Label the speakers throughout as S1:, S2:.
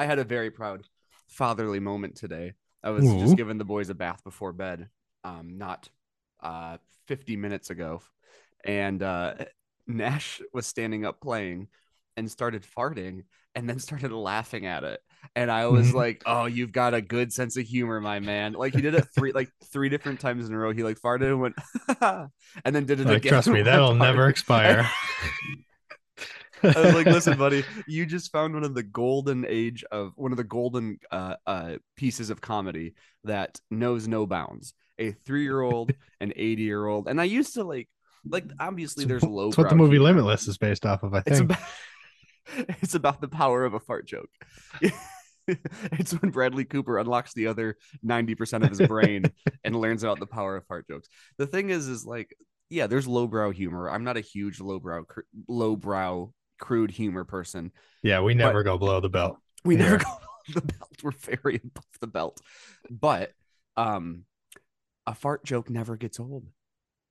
S1: I had a very proud fatherly moment today. I was
S2: Ooh.
S1: just giving the boys a bath before bed, um, not uh 50 minutes ago, and uh, Nash was standing up playing and started farting and then started laughing at it. And I was
S2: Mhm.
S1: like, "Oh, you've got a good sense of humor, my man." Like he did it three like three different times in a row. He like farted and went, and then did it
S2: Like,
S1: again.
S2: trust me, that'll never expire.
S1: I was like, listen, buddy, you just found one of the golden age of one of the golden uh, uh, pieces of comedy that knows no bounds. A three year old, an 80 year old. And I used to like, like, obviously, there's low.
S2: That's what the movie Limitless is based off of, I
S1: It's
S2: think.
S1: about, it's about the power of a fart joke. it's when Bradley Cooper unlocks the other 90% of his brain and learns about the power of fart jokes. The thing is, is like, yeah, there's lowbrow humor. I'm not a huge lowbrow, lowbrow, crude humor person.
S2: yeah, we never go below the belt.
S1: We never go below the belt. We're very above the belt. But um a fart joke never gets old.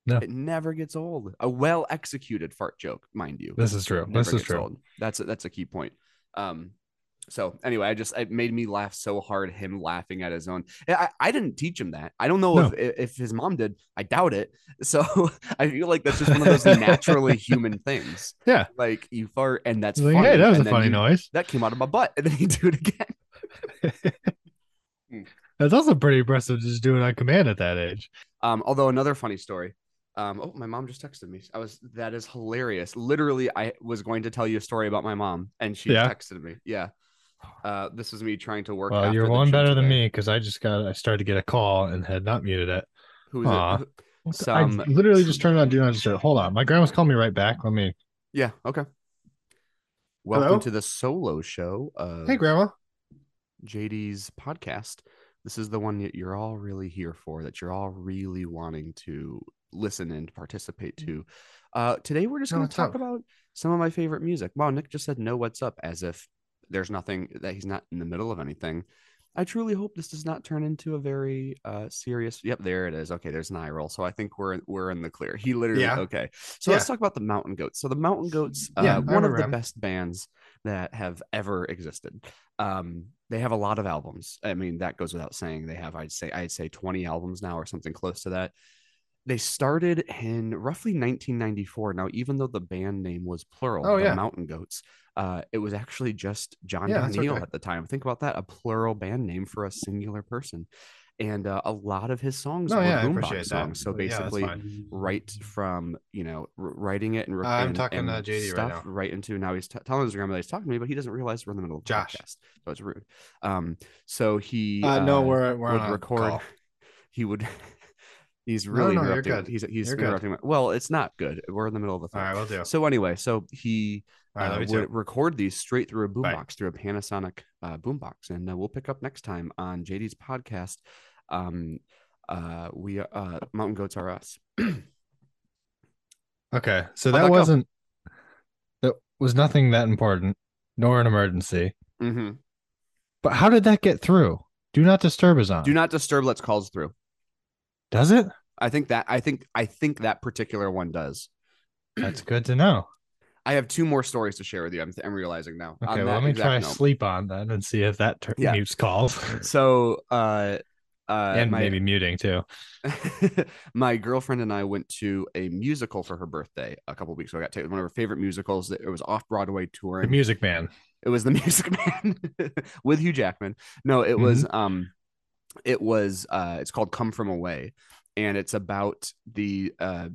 S2: No.
S1: It never gets old. A well executed fart joke, mind you.
S2: This is true. This is true.
S1: old. That's a, that's a key point. Um so anyway, I just it made me laugh so hard. Him laughing at his own. I, I didn't teach him that. I don't know
S2: No.
S1: if if his mom did. I doubt it. So I feel like that's just one of those naturally human things.
S2: Yeah.
S1: Like you fart and that's
S2: like,
S1: funny.
S2: hey, that was
S1: and
S2: a funny
S1: you-
S2: noise.
S1: That came out of my butt, and then you do it again.
S2: That's also pretty impressive just doing it on command at that age.
S1: Um, although another funny story. Um, oh, my mom just texted me. I was that is hilarious. Literally, I was going to tell you a story about my mom, and she
S2: Yeah?
S1: texted me. Yeah. Uh, this is me trying to work.
S2: Well, you're one better than me because I just got I started to get a call and had not muted it.
S1: Who's
S2: Aw.
S1: it? Who- Some-
S2: I literally just turned on do not disturb. Hold on, my grandma's calling me right back. Let me.
S1: Yeah. Okay. Welcome
S2: Hello?
S1: to the solo show of
S2: Hey, grandma.
S1: JD's podcast. This is the one that you're all really here for, that you're all really wanting to listen and participate to. Uh, today, we're just
S2: No,
S1: going to talk
S2: up?
S1: about some of my favorite music. Wow, Nick just said, No, what's up? As if there's nothing that he's not in the middle of anything. I truly hope this does not turn into a very uh serious. Yep, there it is. Okay, there's an eye roll. So I think we're we're in the clear. He literally
S2: Yeah.
S1: okay. So let's talk about the Mountain Goats. So the Mountain Goats, uh,
S2: Yeah,
S1: one of the
S2: them.
S1: best bands that have ever existed. Um, they have a lot of albums. I mean, that goes without saying. They have, I'd say, I'd say 20 albums now or something close to that. They started in roughly 1994. Now, even though the band name was plural,
S2: Oh,
S1: the
S2: yeah.
S1: Mountain Goats, uh, it was actually just John
S2: Yeah,
S1: Neal
S2: okay.
S1: at the time. Think about that, a plural band name for a singular person. And uh, a lot of his songs
S2: No,
S1: were
S2: yeah,
S1: boombox songs. So
S2: yeah,
S1: basically,
S2: fine.
S1: right from you know writing it and
S2: Uh, I'm
S1: and-
S2: talking
S1: and
S2: to JD right
S1: stuff
S2: now.
S1: right into now he's t- telling his grandma that he's talking to me, but he doesn't realize we're in the middle of the
S2: Josh.
S1: podcast, so it's rude. Um, so he
S2: Uh, no,
S1: uh,
S2: we're we're
S1: would
S2: on
S1: record.
S2: call.
S1: He would. He's really
S2: no, you're
S1: interrupting.
S2: good.
S1: He's he's
S2: You're
S1: interrupting. My, well, it's not good. We're in the middle of a
S2: All
S1: thing.
S2: right, we'll do.
S1: So anyway, so he
S2: All right,
S1: uh, would record these straight through a boombox through a Panasonic uh, boombox, and uh, we'll pick up next time on JD's podcast. Um, uh, we uh, Mountain Goats are us.
S2: Okay, so
S1: How'd
S2: that
S1: that
S2: wasn't that was nothing that important, nor an emergency.
S1: hmm
S2: But how did that get through? Do not disturb is on.
S1: Do not disturb. Let's calls through.
S2: Does it?
S1: I think that I think I think that particular one does.
S2: That's good to know.
S1: I have two more stories to share with you. I'm, I'm realizing now.
S2: Okay, well, let me try
S1: note.
S2: sleep on that and see if that tur-
S1: Yeah.
S2: mutes calls
S1: So, uh, uh,
S2: and
S1: my,
S2: maybe muting too.
S1: my girlfriend and I went to a musical for her birthday a couple weeks ago. I got taken one of her favorite musicals. That it was off Broadway
S2: The
S1: touring.
S2: Music Man.
S1: It was the Music Man with Hugh Jackman. No, it was
S2: Mm-hmm.
S1: um, it was uh, it's called Come From Away, and it's about the uh,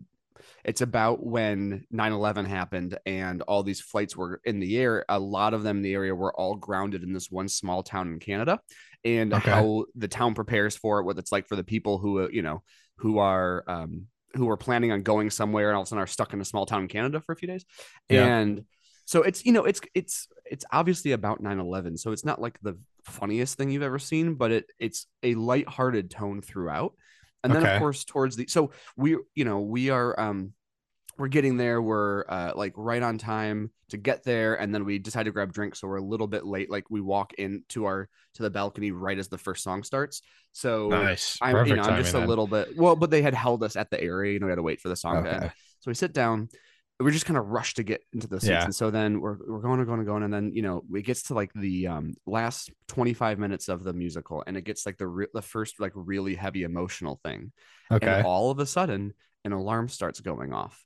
S1: it's about when 9-11 happened and all these flights were in the air. A lot of them in the area were all grounded in this one small town in Canada, and
S2: Okay.
S1: how the town prepares for it, what it's like for the people who uh, you know who are um, who are planning on going somewhere and all of a sudden are stuck in a small town in Canada for a few days,
S2: Yeah.
S1: and so it's you know it's it's it's obviously about 9-11 so it's not like the funniest thing you've ever seen but it it's a lighthearted tone throughout and then
S2: Okay.
S1: of course towards the so we you know we are um we're getting there we're uh like right on time to get there and then we decide to grab drinks so we're a little bit late like we walk into our to the balcony right as the first song starts so
S2: Nice.
S1: I'm,
S2: Perfect
S1: you know, I'm just a
S2: then.
S1: little bit well, but they had held us at the area. You know, we had to wait for the song to end.
S2: Okay.
S1: So we sit down, we're just kind of rushed to get into the seats.
S2: Yeah.
S1: And so then we're, we're going and going and going. And then, you know, it gets to like the um, last 25 minutes of the musical and it gets like the, re- the first like really heavy emotional thing.
S2: Okay.
S1: And all of a sudden, an alarm starts going off.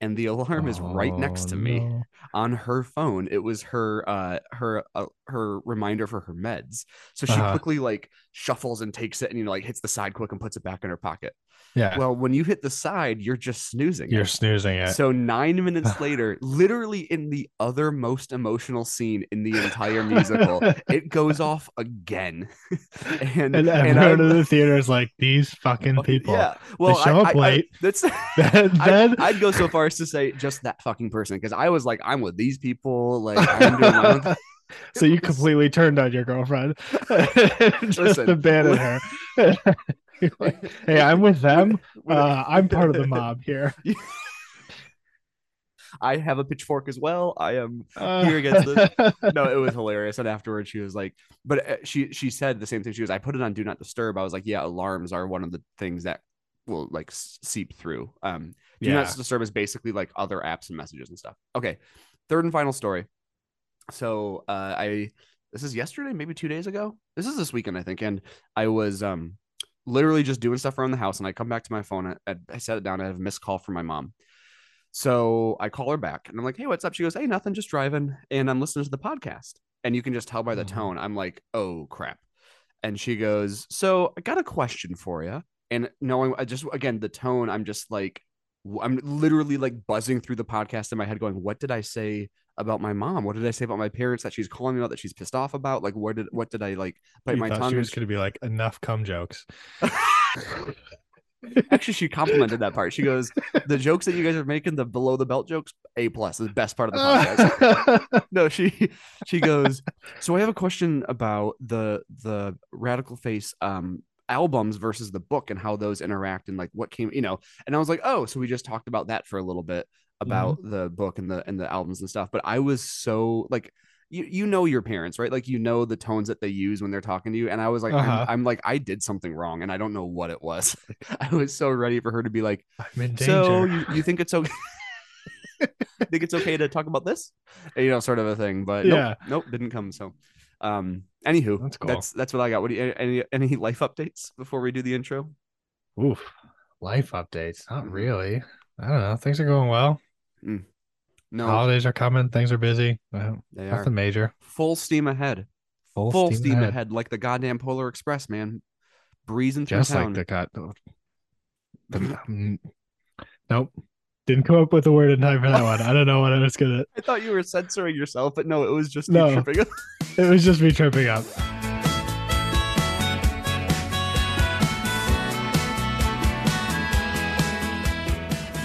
S1: And the alarm is right next to
S2: Oh,
S1: me
S2: no.
S1: on her phone. It was her uh her uh, her reminder for her meds. So she
S2: Uh-huh.
S1: quickly like shuffles and takes it and you know like hits the side quick and puts it back in her pocket.
S2: Yeah.
S1: Well, when you hit the side, you're just snoozing.
S2: You're
S1: it.
S2: snoozing it.
S1: So nine minutes later, literally in the other most emotional scene in the entire musical, it goes off again. and
S2: and everyone in the theater is like, these fucking people.
S1: Yeah. Well,
S2: show
S1: I,
S2: up
S1: I- I-
S2: late.
S1: that's
S2: then
S1: I'd, I'd go so far to say just that fucking person because I was like, I'm with these people. Like, I'm doing my own thing.
S2: so you completely turned on your girlfriend. Just
S1: Listen,
S2: abandoned her. hey, I'm with them. Uh, I'm part of the mob here.
S1: I have a pitchfork as well. I am
S2: Uh,
S1: Here against this. no, it was hilarious. And afterwards, she was like, but uh, she she said the same thing. She was, I put it on do not disturb. I was like, yeah, alarms are one of the things that will like seep through. Um, do
S2: Yeah.
S1: not disturb is basically like other apps and messages and stuff. Okay, third and final story. So uh, I this is yesterday, maybe two days ago. This is this weekend, I think, and I was um literally just doing stuff around the house, and I come back to my phone. I, I set it down. I have a missed call from my mom. So I call her back and I'm like, hey, what's up? She goes, hey, nothing, just driving. And I'm listening to the podcast. And you can just tell by the
S2: Mhm.
S1: tone. I'm like, oh, crap. And she goes, so I got a question for you. And knowing, I just, again, the tone, I'm just like, I'm literally like buzzing through the podcast in my head going, what did I say about my mom? What did I say about my parents that she's calling me out that she's pissed off about? Like, what did, what did I like bite
S2: You
S1: my tongue?
S2: she was going to be like, enough cum jokes.
S1: Actually, she complimented that part. She goes, "The jokes that you guys are making, the below the belt jokes, a plus, the best part of the podcast." no, she she goes. So I have a question about the the Radical Face um albums versus the book and how those interact and like what came, you know. And I was like, oh, so we just talked about that for a little bit about the book and the and the albums and stuff. But I was so like. You, you know your parents right like you know the tones that they use when they're talking to you and i was like
S2: Uh-huh.
S1: I'm, I'm like i did something wrong and i don't know what it was i was so ready for her to be like
S2: I'm in danger.
S1: so you, you think it's okay? think it's okay to talk about this? You know, sort of a thing. But nope,
S2: Yeah.
S1: nope, didn't come. So, um, anywho,
S2: That's cool.
S1: that's that's what I got. What do you any any life updates before we do the intro?
S2: Oof. Life updates. Not
S1: Mhm.
S2: really. I don't know. Things are going well.
S1: No,
S2: Holidays are coming. Things are busy. Well,
S1: they are
S2: nothing major.
S1: full steam ahead.
S2: Full,
S1: Full,
S2: steam,
S1: steam,
S2: ahead.
S1: ahead. like the goddamn Polar Express, man. Breezing through
S2: Just
S1: town.
S2: like the cut. The- nope. Didn't come up with a word in time for that one. I don't know what I was gonna.
S1: I thought you were censoring yourself, but no, it was just
S2: No.
S1: tripping.
S2: It was just me tripping up.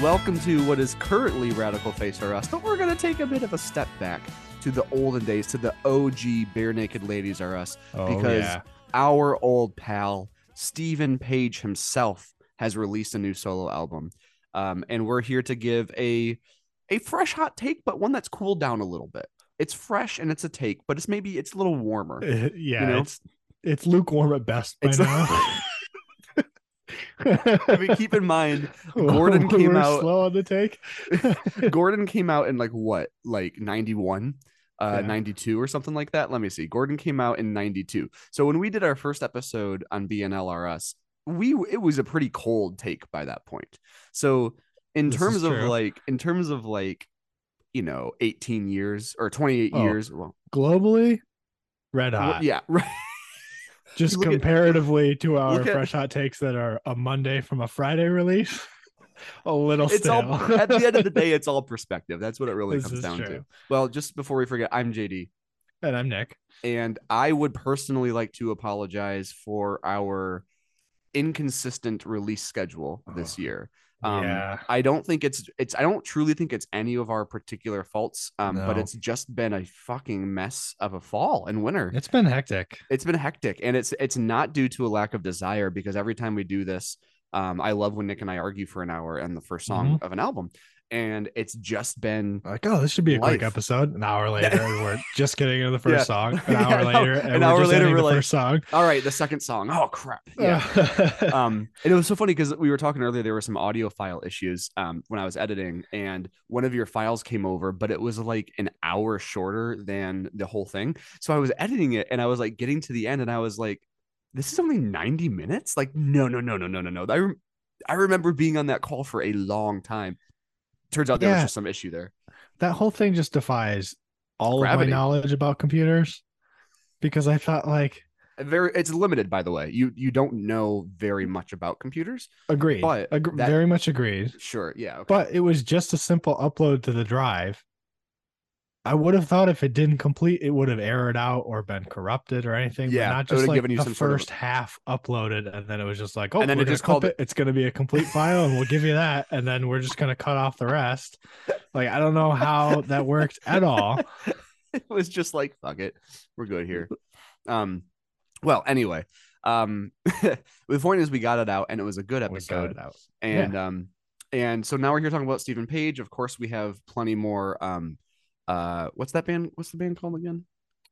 S1: Welcome to what is currently Radical Face for us, but we're going to take a bit of a step back to the olden days, to the OG Barenaked Ladies Are Us.
S2: Oh
S1: Because-
S2: yeah.
S1: Our old pal, Steven Page himself, has released a new solo album. Um, and we're here to give a a fresh hot take, but one that's cooled down a little bit. It's fresh and it's a take, but it's maybe it's a little warmer.
S2: Uh, yeah.
S1: know?
S2: It's it's lukewarm at best by
S1: It's
S2: now.
S1: I mean, keep in mind, Gordon came out-
S2: slow on the take.
S1: Gordon came out in like what, like 91, uh,
S2: Yeah.
S1: 92 or something like that. Let me see. Gordon came out in 92. So when we did our first episode on BNLRS, we it was a pretty cold take by that point. So in
S2: This
S1: terms of
S2: true.
S1: like, in terms of like, you know, 18 years or 28
S2: Oh,
S1: years. Well,
S2: Globally, red
S1: well,
S2: hot.
S1: yeah, right.
S2: Just
S1: look at-
S2: comparatively to our
S1: at-
S2: fresh hot takes that are a Monday from a Friday release, a little
S1: It's
S2: stale.
S1: all at the end of the day, it's all perspective. That's what it really
S2: This
S1: comes down to. Well, just before we forget, I'm JD.
S2: and I'm Nick.
S1: and I would personally like to apologize for our inconsistent release schedule this year. Um,
S2: yeah.
S1: I don't think it's it's I don't truly think it's any of our particular faults, um, but it's just been a fucking mess of a fall and winter.
S2: It's been hectic.
S1: It's been hectic, and it's it's not due to a lack of desire because every time we do this, um, I love when Nick and I argue for an hour and the first song
S2: Mm-hmm.
S1: of an album. And it's just been
S2: Like, oh, this should be a quick episode. An hour later, we're just getting into the first
S1: Yeah.
S2: song. An hour later, and
S1: an
S2: we're
S1: hour
S2: just
S1: later, we're
S2: the
S1: like-
S2: first song.
S1: all right. The second song. Oh crap. Yeah. um and it was so funny because we were talking earlier there were some audio file issues um when i was editing and one of your files came over but it was like an hour shorter than the whole thing so i was editing it and i was like getting to the end and i was like this is only 90 minutes like no no no no no no no i, rem- I remember being on that call for a long time turns out there was just some issue there
S2: that whole thing just defies all
S1: Gravity.
S2: of my knowledge about computers because I thought like
S1: very it's limited by the way you you don't know very much about computers
S2: agreed,
S1: But
S2: Ag-
S1: that-
S2: very much agreed.
S1: sure yeah okay.
S2: But it was just a simple upload to the drive. I would have thought if it didn't complete, it would have errored out or been corrupted or anything.
S1: Yeah,
S2: but not just like
S1: given you
S2: the
S1: sort of-
S2: first half uploaded, and then it was just like, oh,
S1: And then it just called
S2: it. It's going to be a complete file, and we'll give you that, and then we're just going to cut off the rest. Like I don't know how that worked at all.
S1: it was just like fuck it we're good here um well anyway um the point is we got it out and it was a good episode and um and so now we're here talking about steven page of course we have plenty more um uh what's that band what's the band called again?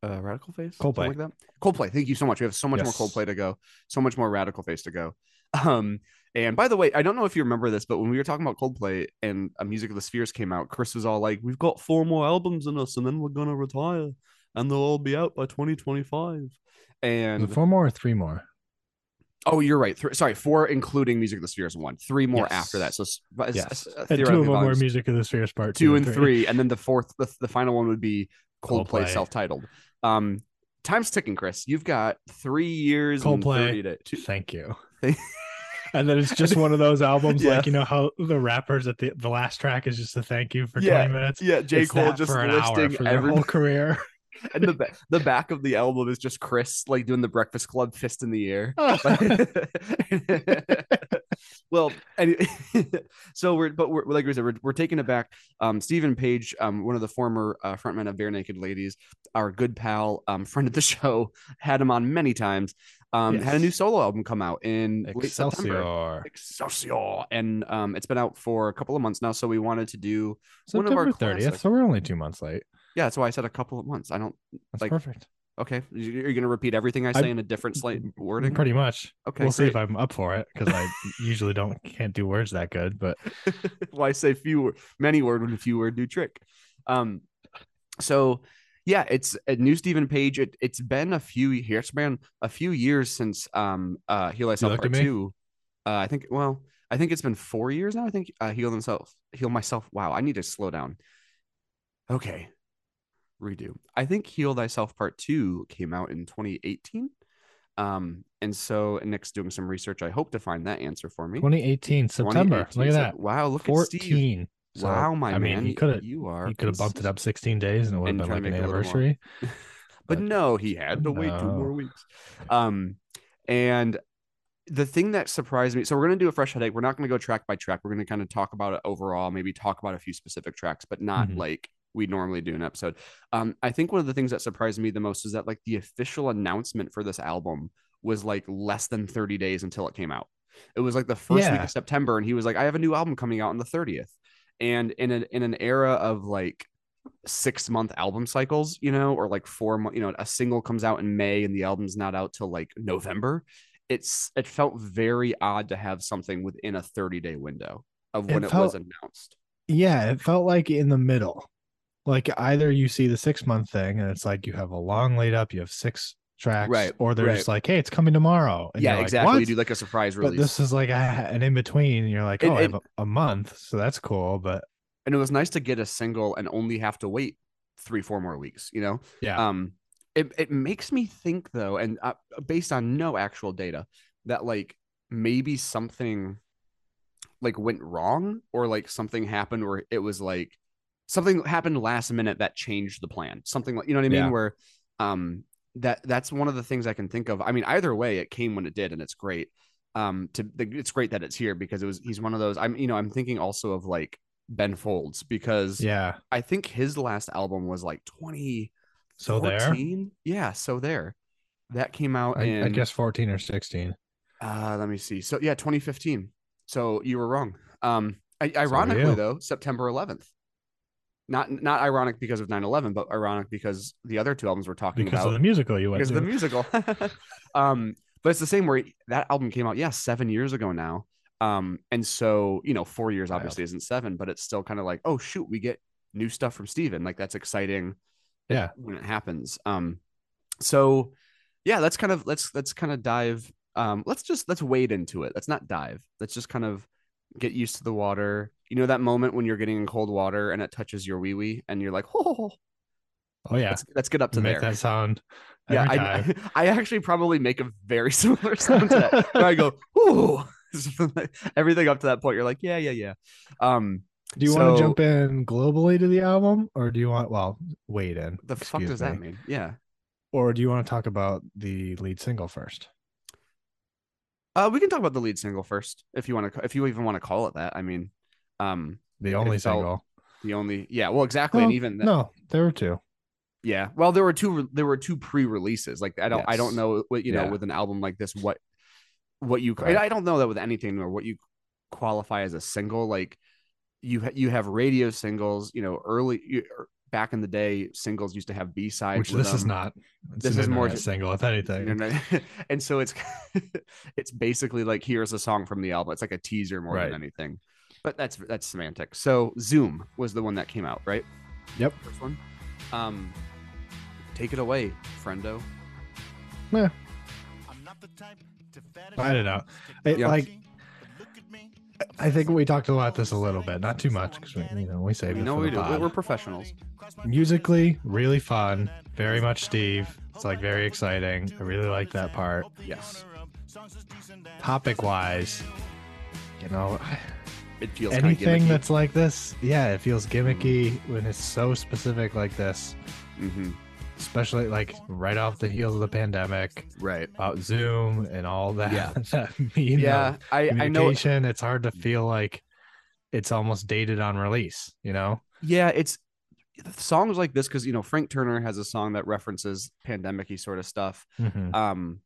S1: Uh radical face Something
S2: Coldplay.
S1: like that? Coldplay. Thank you so much. We have so much
S2: Yes.
S1: more coldplay to go. So much more radical face to go. Um and by the way i don't know if you remember this but when we were talking about coldplay and a music of the spheres came out chris was all like we've got four more albums in us and then we're gonna retire and they'll all be out by 2025
S2: Is
S1: and
S2: four more or three more?
S1: Oh you're right Three sorry four including music of the spheres one three more
S2: Yes.
S1: after that so s- s-
S2: Yes,
S1: s-
S2: and two of them were music of the spheres part
S1: two and three, and then the fourth, the, the final one would be Coldplay,
S2: Coldplay.
S1: self-titled. Um, time's ticking, Chris. You've got three years
S2: Coldplay.
S1: and thirty to two.
S2: Thank you. And then it's just one of those albums,
S1: Yeah.
S2: like you know how the rappers at the the last track is just a thank you for
S1: Yeah,
S2: twenty minutes.
S1: Yeah, J Cole just
S2: for an hour
S1: listing
S2: for their
S1: every
S2: whole career.
S1: And the ba- the back of the album is just Chris like doing the Breakfast Club fist in the air. well, anyway, so we're but we're like we said, we're, we're taking it back. Um, Steven Page, um, one of the former uh, frontmen of Barenaked Ladies, our good pal, um, friend of the show, had him on many times. Um, had a new solo album come out in September.
S2: Excelsior.
S1: Excelsior, and um, it's been out for a couple of months now. So we wanted to do, One of our
S2: September thirtieth.
S1: classics.
S2: So we're only two months late.
S1: Yeah. That's why I said a couple of months. I don't.
S2: That's
S1: Like,
S2: perfect.
S1: Okay, You- you're gonna repeat everything I
S2: I-
S1: say in a different slight wording.
S2: Pretty much.
S1: Okay,
S2: we'll see if. I'm up for it because I usually don't can't do words that good. But
S1: Why say few many word when a few word do trick. Um, so yeah, it's a new Steven Page. It it's been a few years, been a few years since um uh Heal Thyself
S2: looked
S1: Part? Two. Uh, I think well, I think it's been four years now. I think uh, Heal Himself, Heal Myself. Wow, I need to slow down. Okay, redo. I think Heal Thyself Part Two came out in 2018. Um, and so Nick's doing some research. I hope to find that answer for me.
S2: 2018 September.
S1: 2018.
S2: Look at that.
S1: Wow, look at Steve.
S2: 14. So,
S1: wow, my
S2: I mean,
S1: man.
S2: he could have
S1: You are.
S2: he could have bumped it up 16 days and it would have been like an
S1: make it a little more.
S2: anniversary.
S1: but
S2: but-
S1: no, he had to wait two more weeks. Um, and the thing that surprised me. So we're gonna do a fresh headache. We're not gonna go track by track. We're gonna kind of talk about it overall. Maybe talk about a few specific tracks, but not
S2: Mhm.
S1: like we normally do an episode. Um, I think one of the things that surprised me the most is that like the official announcement for this album was like less than 30 days until it came out. It was like the first week of September, and he was like, "I have a new album coming out on the 30th." And in an in an era of like six month album cycles, you know, or like four month, you know, a single comes out in May and the album's not out till like November. It's it felt very odd to have something within a 30 day window of when
S2: It
S1: it, was announced.
S2: Yeah, it felt like in the middle. Like either you see the six month thing and it's like you have a long laid up, you have six tracks,
S1: Right,
S2: or they're
S1: right.
S2: just like, hey, it's coming tomorrow. And
S1: yeah,
S2: like,
S1: exactly.
S2: "What?"
S1: You do like a surprise release.
S2: but this is like a, an in between. You're like, oh, I have a, a month, so that's cool. But
S1: and it was nice to get a single and only have to wait three, four more weeks, you know?
S2: yeah,
S1: Um, it, it makes me think though, and uh, based on no actual data, that like maybe something like went wrong or like something happened where it was like something happened last minute that changed the plan. Something like you know what I mean?
S2: Yeah.
S1: Where um that that's one of the things I can think of. I mean, either way, it came when it did, and it's great. Um, to the, it's great that it's here because it was he's one of those. I'm you know I'm thinking also of like Ben Folds because
S2: yeah.
S1: I think his last album was like 20
S2: So there,
S1: Yeah, so there. That came out
S2: I,
S1: in
S2: I guess 14 or 16.
S1: uh let me see. So yeah, 2015. So you were wrong. Um I, ironically
S2: you.
S1: though, September 11th. Not not ironic because of 9/11, but ironic because the other two albums we're talking
S2: because
S1: about
S2: of the musical you went
S1: because
S2: to.
S1: of the musical. um, but it's the same where that album came out, yeah, seven years ago now. Um, and so you know, four years obviously isn't seven, but it's still kind of like, oh shoot, we get new stuff from Steven. Like that's exciting.
S2: Yeah.
S1: when it happens. Um, so yeah, let's kind of let's let's kind of dive. Um, let's just let's wade into it. Let's not dive. Let's just kind of get used to the water. You know that moment when you're getting in cold water and it touches your wee wee, and you're like, oh,
S2: oh yeah,
S1: let's, let's get up to
S2: make
S1: there.
S2: that sound.
S1: yeah, I. I actually probably make a very similar sound to that. I go, ooh. Everything up to that point, you're like, yeah, yeah, yeah. Um,
S2: Do you want to jump in globally to the album, or do you want well wait in?
S1: the fuck does that mean? Yeah.
S2: Or do you want to talk about the lead single first?
S1: Uh, we can talk about the lead single first, if you want to, if you even want to call it that. I mean, um,
S2: The only
S1: felt-
S2: single.
S1: the only, yeah, well, exactly, and even that,
S2: no, there were two.
S1: yeah, well, there were two, there were two pre-releases. Like, I don't, I don't know, what you know,
S2: Yeah.
S1: with an album like this, what, what you,
S2: Right.
S1: I don't know that with anything or what you qualify as a single. Like, you ha- you have radio singles, you know, early you, er, back in the day, singles used to have B sides.
S2: Which this is not.
S1: This is more
S2: internet
S1: ju-
S2: single, if anything.
S1: You and so it's it's basically like here's a song from the album. It's like a teaser more
S2: Right.
S1: than anything. But that's that's semantic. So Zoom was the one that came out, right?
S2: Yep.
S1: First one. Um take it away, friendo.
S2: I don't know. It,
S1: Yeah.
S2: Like, I think we talked about this a little bit, not too much, because we, you know, we save
S1: We
S2: it
S1: know we do.
S2: pod.
S1: We're professionals.
S2: Musically, really fun, very much Steve. It's like very exciting. I really like that part.
S1: Yes.
S2: Topic wise, you know,
S1: It feels
S2: anything that's like this, yeah, it feels gimmicky when it's so specific like this,
S1: Mhm.
S2: especially like right off the heels of the pandemic
S1: right.
S2: about Zoom and all that.
S1: Yeah.
S2: that
S1: Yeah, I, I know.
S2: It's hard to feel like it's almost dated on release, you know?
S1: yeah, it's songs like this because you know Frank Turner has a song that references pandemic-y sort of stuff.
S2: Mhm.
S1: um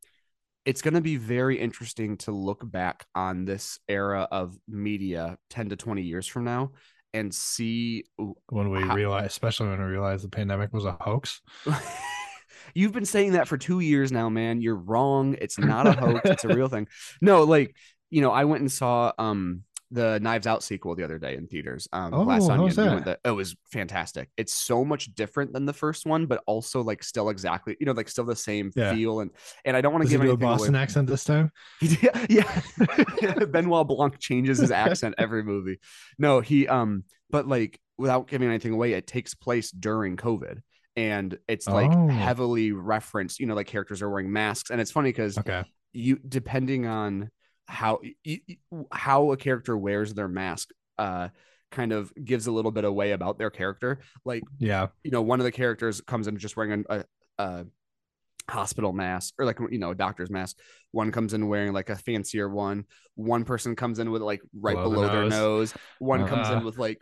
S1: it's going to be very interesting to look back on this era of media 10 to 20 years from now and see
S2: When we
S1: How-
S2: realize, especially when we realize the pandemic was a hoax.
S1: you've been saying that for 2 years now man. You're wrong. It's not a hoax. It's a real thing. No like you know i went and saw um the Knives Out sequel the other day in theaters. Um,
S2: Oh,
S1: Glass Onion.
S2: was that?
S1: it was fantastic. It's so much different than the first one, but also like still exactly, you know, like still the same
S2: Yeah.
S1: feel. And and I don't want to give
S2: do a
S1: anything away.
S2: Boston accent this time?
S1: yeah, yeah. Benoit Blanc changes his accent every movie. No, he um, but like without giving anything away, it takes place during COVID. And it's like
S2: Oh.
S1: heavily referenced, you know, like characters are wearing masks. And it's funny because
S2: Okay.
S1: you depending on how how a character wears their mask, uh kind of gives a little bit away about their character. Like
S2: Yeah.
S1: you know, one of the characters comes in just wearing a, a, hospital mask or like you know a doctor's mask. One comes in wearing like a fancier one. One person comes in with like right
S2: Below the
S1: below, their
S2: nose.
S1: nose. One comes
S2: Uh.
S1: in with like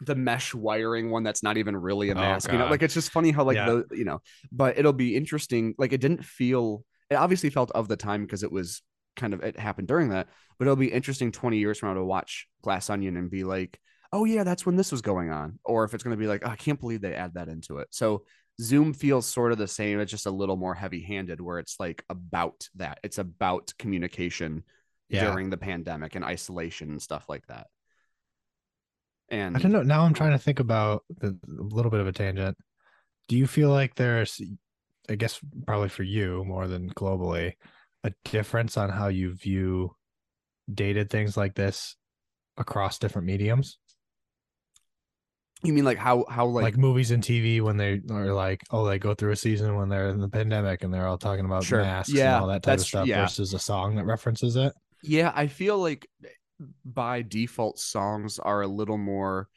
S1: the mesh wiring one that's not even really a
S2: Oh,
S1: mask. you know, like it's just funny how like
S2: Yeah.
S1: the you know, but it'll be interesting. Like it didn't feel. It obviously felt of the time because it was kind of it happened during that. But it'll be interesting twenty years from now to watch Glass Onion and be like, oh yeah, that's when this was going on. Or if it's going to be like, oh, I can't believe they add that into it. So Zoom feels sort of the same. It's just a little more heavy handed where it's like about that. It's about communication
S2: Yeah.
S1: during the pandemic and isolation and stuff like that. And
S2: I don't know. Now I'm trying to think about the, a little bit of a tangent. Do you feel like there's, I guess, probably for you more than globally, a difference on how you view dated things like this across different mediums?
S1: You mean like how how
S2: Like,
S1: like,
S2: movies and TV when they are like, oh, they go through a season when they're in the pandemic and they're all talking about
S1: Sure.
S2: masks
S1: Yeah,
S2: and all that type of stuff
S1: yeah.
S2: versus a song that references it.
S1: yeah, I feel like eh, by default songs are a little more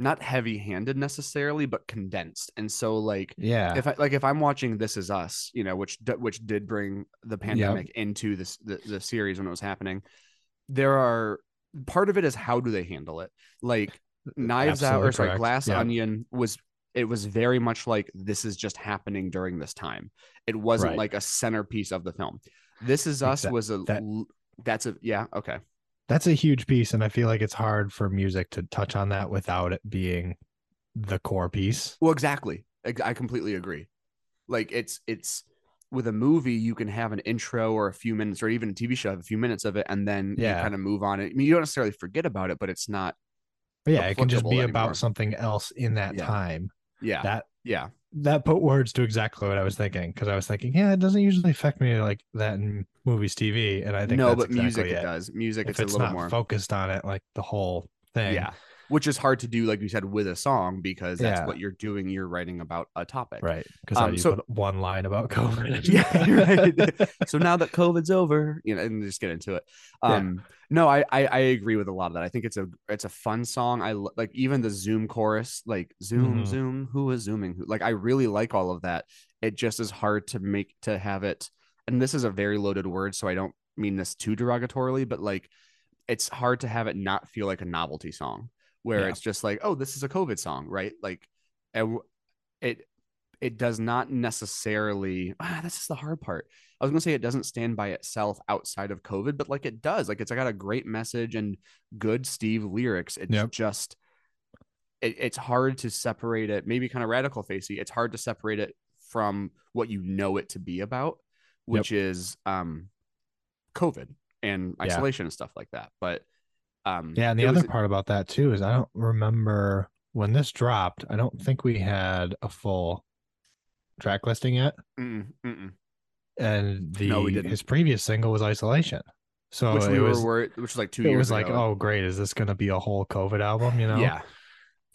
S1: not heavy handed necessarily, but condensed. And so like
S2: Yeah.
S1: if I like if I'm watching This Is Us, you know, which which did bring the pandemic into this the, the series when it was happening, there are part of it is how do they handle it? Like Knives Out or
S2: Absolutely
S1: sorry,
S2: correct.
S1: Glass
S2: Yeah.
S1: Onion was it was very much like this is just happening during this time. It wasn't
S2: Right.
S1: like a centerpiece of the film. This Is Us
S2: Exact-
S1: was a
S2: that-
S1: that's a yeah okay
S2: that's a huge piece and i feel like it's hard for music to touch on that without it being the core piece
S1: Well, exactly. I completely agree. Like it's it's with a movie, you can have an intro or a few minutes, or even a TV show, have a few minutes of it, and then you
S2: Yeah.
S1: kind of move on. It. I mean, you don't necessarily forget about it, but it's not.
S2: but yeah it can just be
S1: anymore.
S2: about something else in that
S1: Yeah.
S2: time
S1: Yeah,
S2: that
S1: yeah,
S2: that put words to exactly what i was thinking because i was thinking yeah it doesn't usually affect me like that in movies tv and i think
S1: no, but music
S2: exactly
S1: it
S2: it.
S1: does. Music,
S2: if
S1: it's,
S2: it's,
S1: a little
S2: not
S1: more.
S2: focused on it like the whole thing
S1: yeah, which is hard to do, like you said, with a song because that's
S2: Yeah.
S1: what you're doing. You're writing about a topic.
S2: right because
S1: Um, so-
S2: put one line about covid
S1: Yeah, right. so now that COVID's over, you know, and just get into it.
S2: Yeah.
S1: Um, no, I, I I agree with a lot of that. I think it's a it's a fun song. I like even the Zoom chorus, like Zoom
S2: Mhm.
S1: Zoom, who is zooming? Who- Like I really like all of that. It just is hard to make to have it. And this is a very loaded word, so I don't mean this too derogatorily, but like it's hard to have it not feel like a novelty song where
S2: Yeah.
S1: it's just like, oh, this is a COVID song, right? Like, and it it does not necessarily. Ah, this is the hard part. I was gonna say it doesn't stand by itself outside of COVID, but like it does. Like it's got a great message and good Steve lyrics. It's
S2: Yep.
S1: just it, it's hard to separate it. Maybe kind of radical facey. It's hard to separate it from what you know it to be about, which is um COVID and
S2: Yeah.
S1: isolation and stuff like that. But um
S2: Yeah, and the other
S1: was-
S2: part about that too is I don't remember when this dropped. I don't think we had a full track listing yet,
S1: mm-mm, mm-mm.
S2: and the
S1: No,
S2: his previous single was Isolation. So
S1: which
S2: it
S1: we
S2: was
S1: were which was like two
S2: it
S1: years
S2: was like, oh great, is this going to be a whole COVID album? You know?
S1: yeah.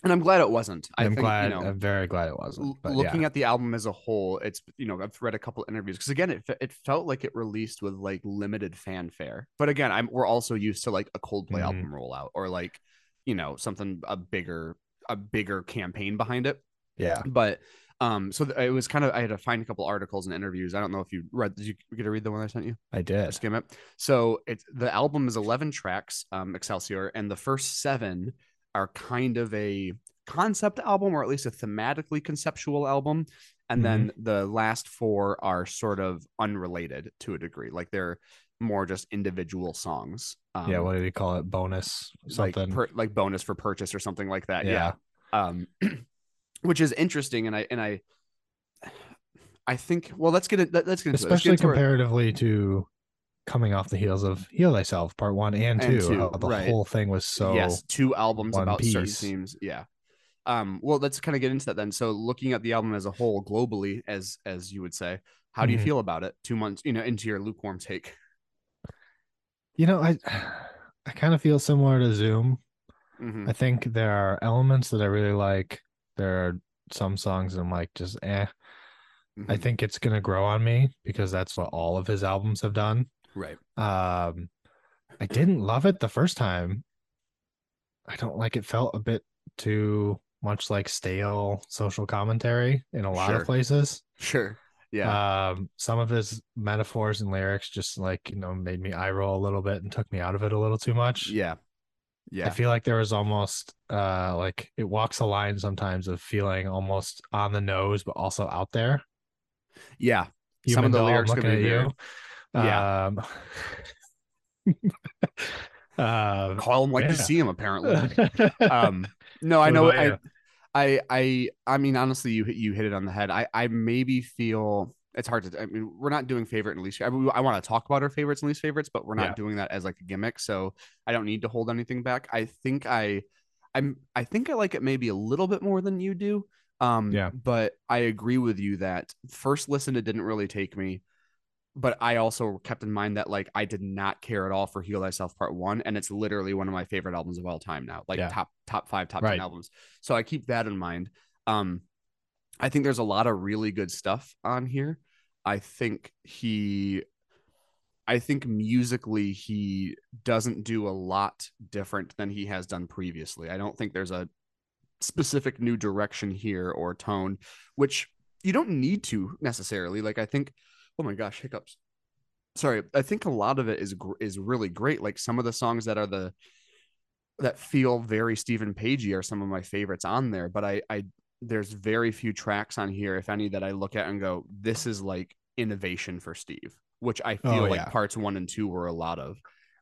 S1: And I'm glad it wasn't. I
S2: I'm
S1: think,
S2: glad.
S1: you know,
S2: I'm very glad it wasn't. But
S1: looking
S2: yeah,
S1: at the album as a whole, it's you know I've read a couple interviews because again it it felt like it released with like limited fanfare. But again, I'm we're also used to like a Coldplay
S2: Mhm.
S1: album rollout or like you know something a bigger a bigger campaign behind it.
S2: yeah,
S1: But um, so it was kind of I had to find a couple articles and interviews. I don't know if you read. Did you get to read the one I sent you?
S2: I did.
S1: skim it. So it's the album is 11 tracks, um, Excelsior, and the first seven are kind of a concept album or at least a thematically conceptual album. And then the last four are sort of unrelated to a degree. Like they're more just individual songs. Um,
S2: yeah, what did he call it? Bonus
S1: like
S2: something.
S1: per, like bonus for purchase or something like that.
S2: Yeah.
S1: Yeah. Um, which is interesting. And I, and I, I think, well, let's get it. let- Let's get into it. Let's get
S2: Especially comparatively to coming off the heels of Heal Thyself Part One and
S1: And
S2: Two.
S1: two,
S2: the
S1: right.
S2: whole thing was so
S1: yes two albums about certain themes yeah um well let's kind of get into that then so looking at the album as a whole globally as as you would say how do you
S2: Mhm.
S1: feel about it two months you know into your lukewarm take
S2: You know, I I kind of feel similar to Zoom.
S1: Mhm.
S2: I think there are elements that I really like. There are some songs that I'm like just eh. I
S1: Mhm.
S2: think it's gonna grow on me because that's what all of his albums have done.
S1: Right
S2: Um I didn't love it the first time. I don't like it felt a bit too much like stale social commentary in a lot
S1: Sure.
S2: of places.
S1: sure yeah
S2: Um some of his metaphors and lyrics just like, you know, made me eye roll a little bit and took me out of it a little too much.
S1: yeah Yeah.
S2: I feel like there was almost uh like it walks a line sometimes of feeling almost on the nose but also out there.
S1: yeah
S2: Human
S1: some of the lyrics could be
S2: you.
S1: Yeah.
S2: Um, um,
S1: call him like to
S2: yeah.
S1: see him apparently um no i know I. I i i mean honestly you hit- you hit it on the head i i maybe feel it's hard to i mean we're not doing favorite and least i, I want to talk about our favorites and least favorites but we're not
S2: Yeah.
S1: doing that as like a gimmick so i don't need to hold anything back i think i i'm i think i like it maybe a little bit more than you do um
S2: Yeah.
S1: but i agree with you that first listen it didn't really take me but I also kept in mind that like I did not care at all for Heal Thyself Part One, and it's literally one of my favorite albums of all time now, like
S2: Yeah.
S1: top top five, top
S2: Right.
S1: ten albums. So I keep that in mind. Um, I think there's a lot of really good stuff on here. I think he, I think musically he doesn't do a lot different than he has done previously. I don't think there's a specific new direction here or tone, which you don't need to necessarily. Like I think, oh my gosh, hiccups. Sorry, I think a lot of it is is really great. Like some of the songs that are the that feel very Steven Pagey are some of my favorites on there. But I I there's very few tracks on here, if any, that I look at and go, this is like innovation for Steve, which I feel
S2: Oh,
S1: like
S2: yeah.
S1: parts one and two were a lot of.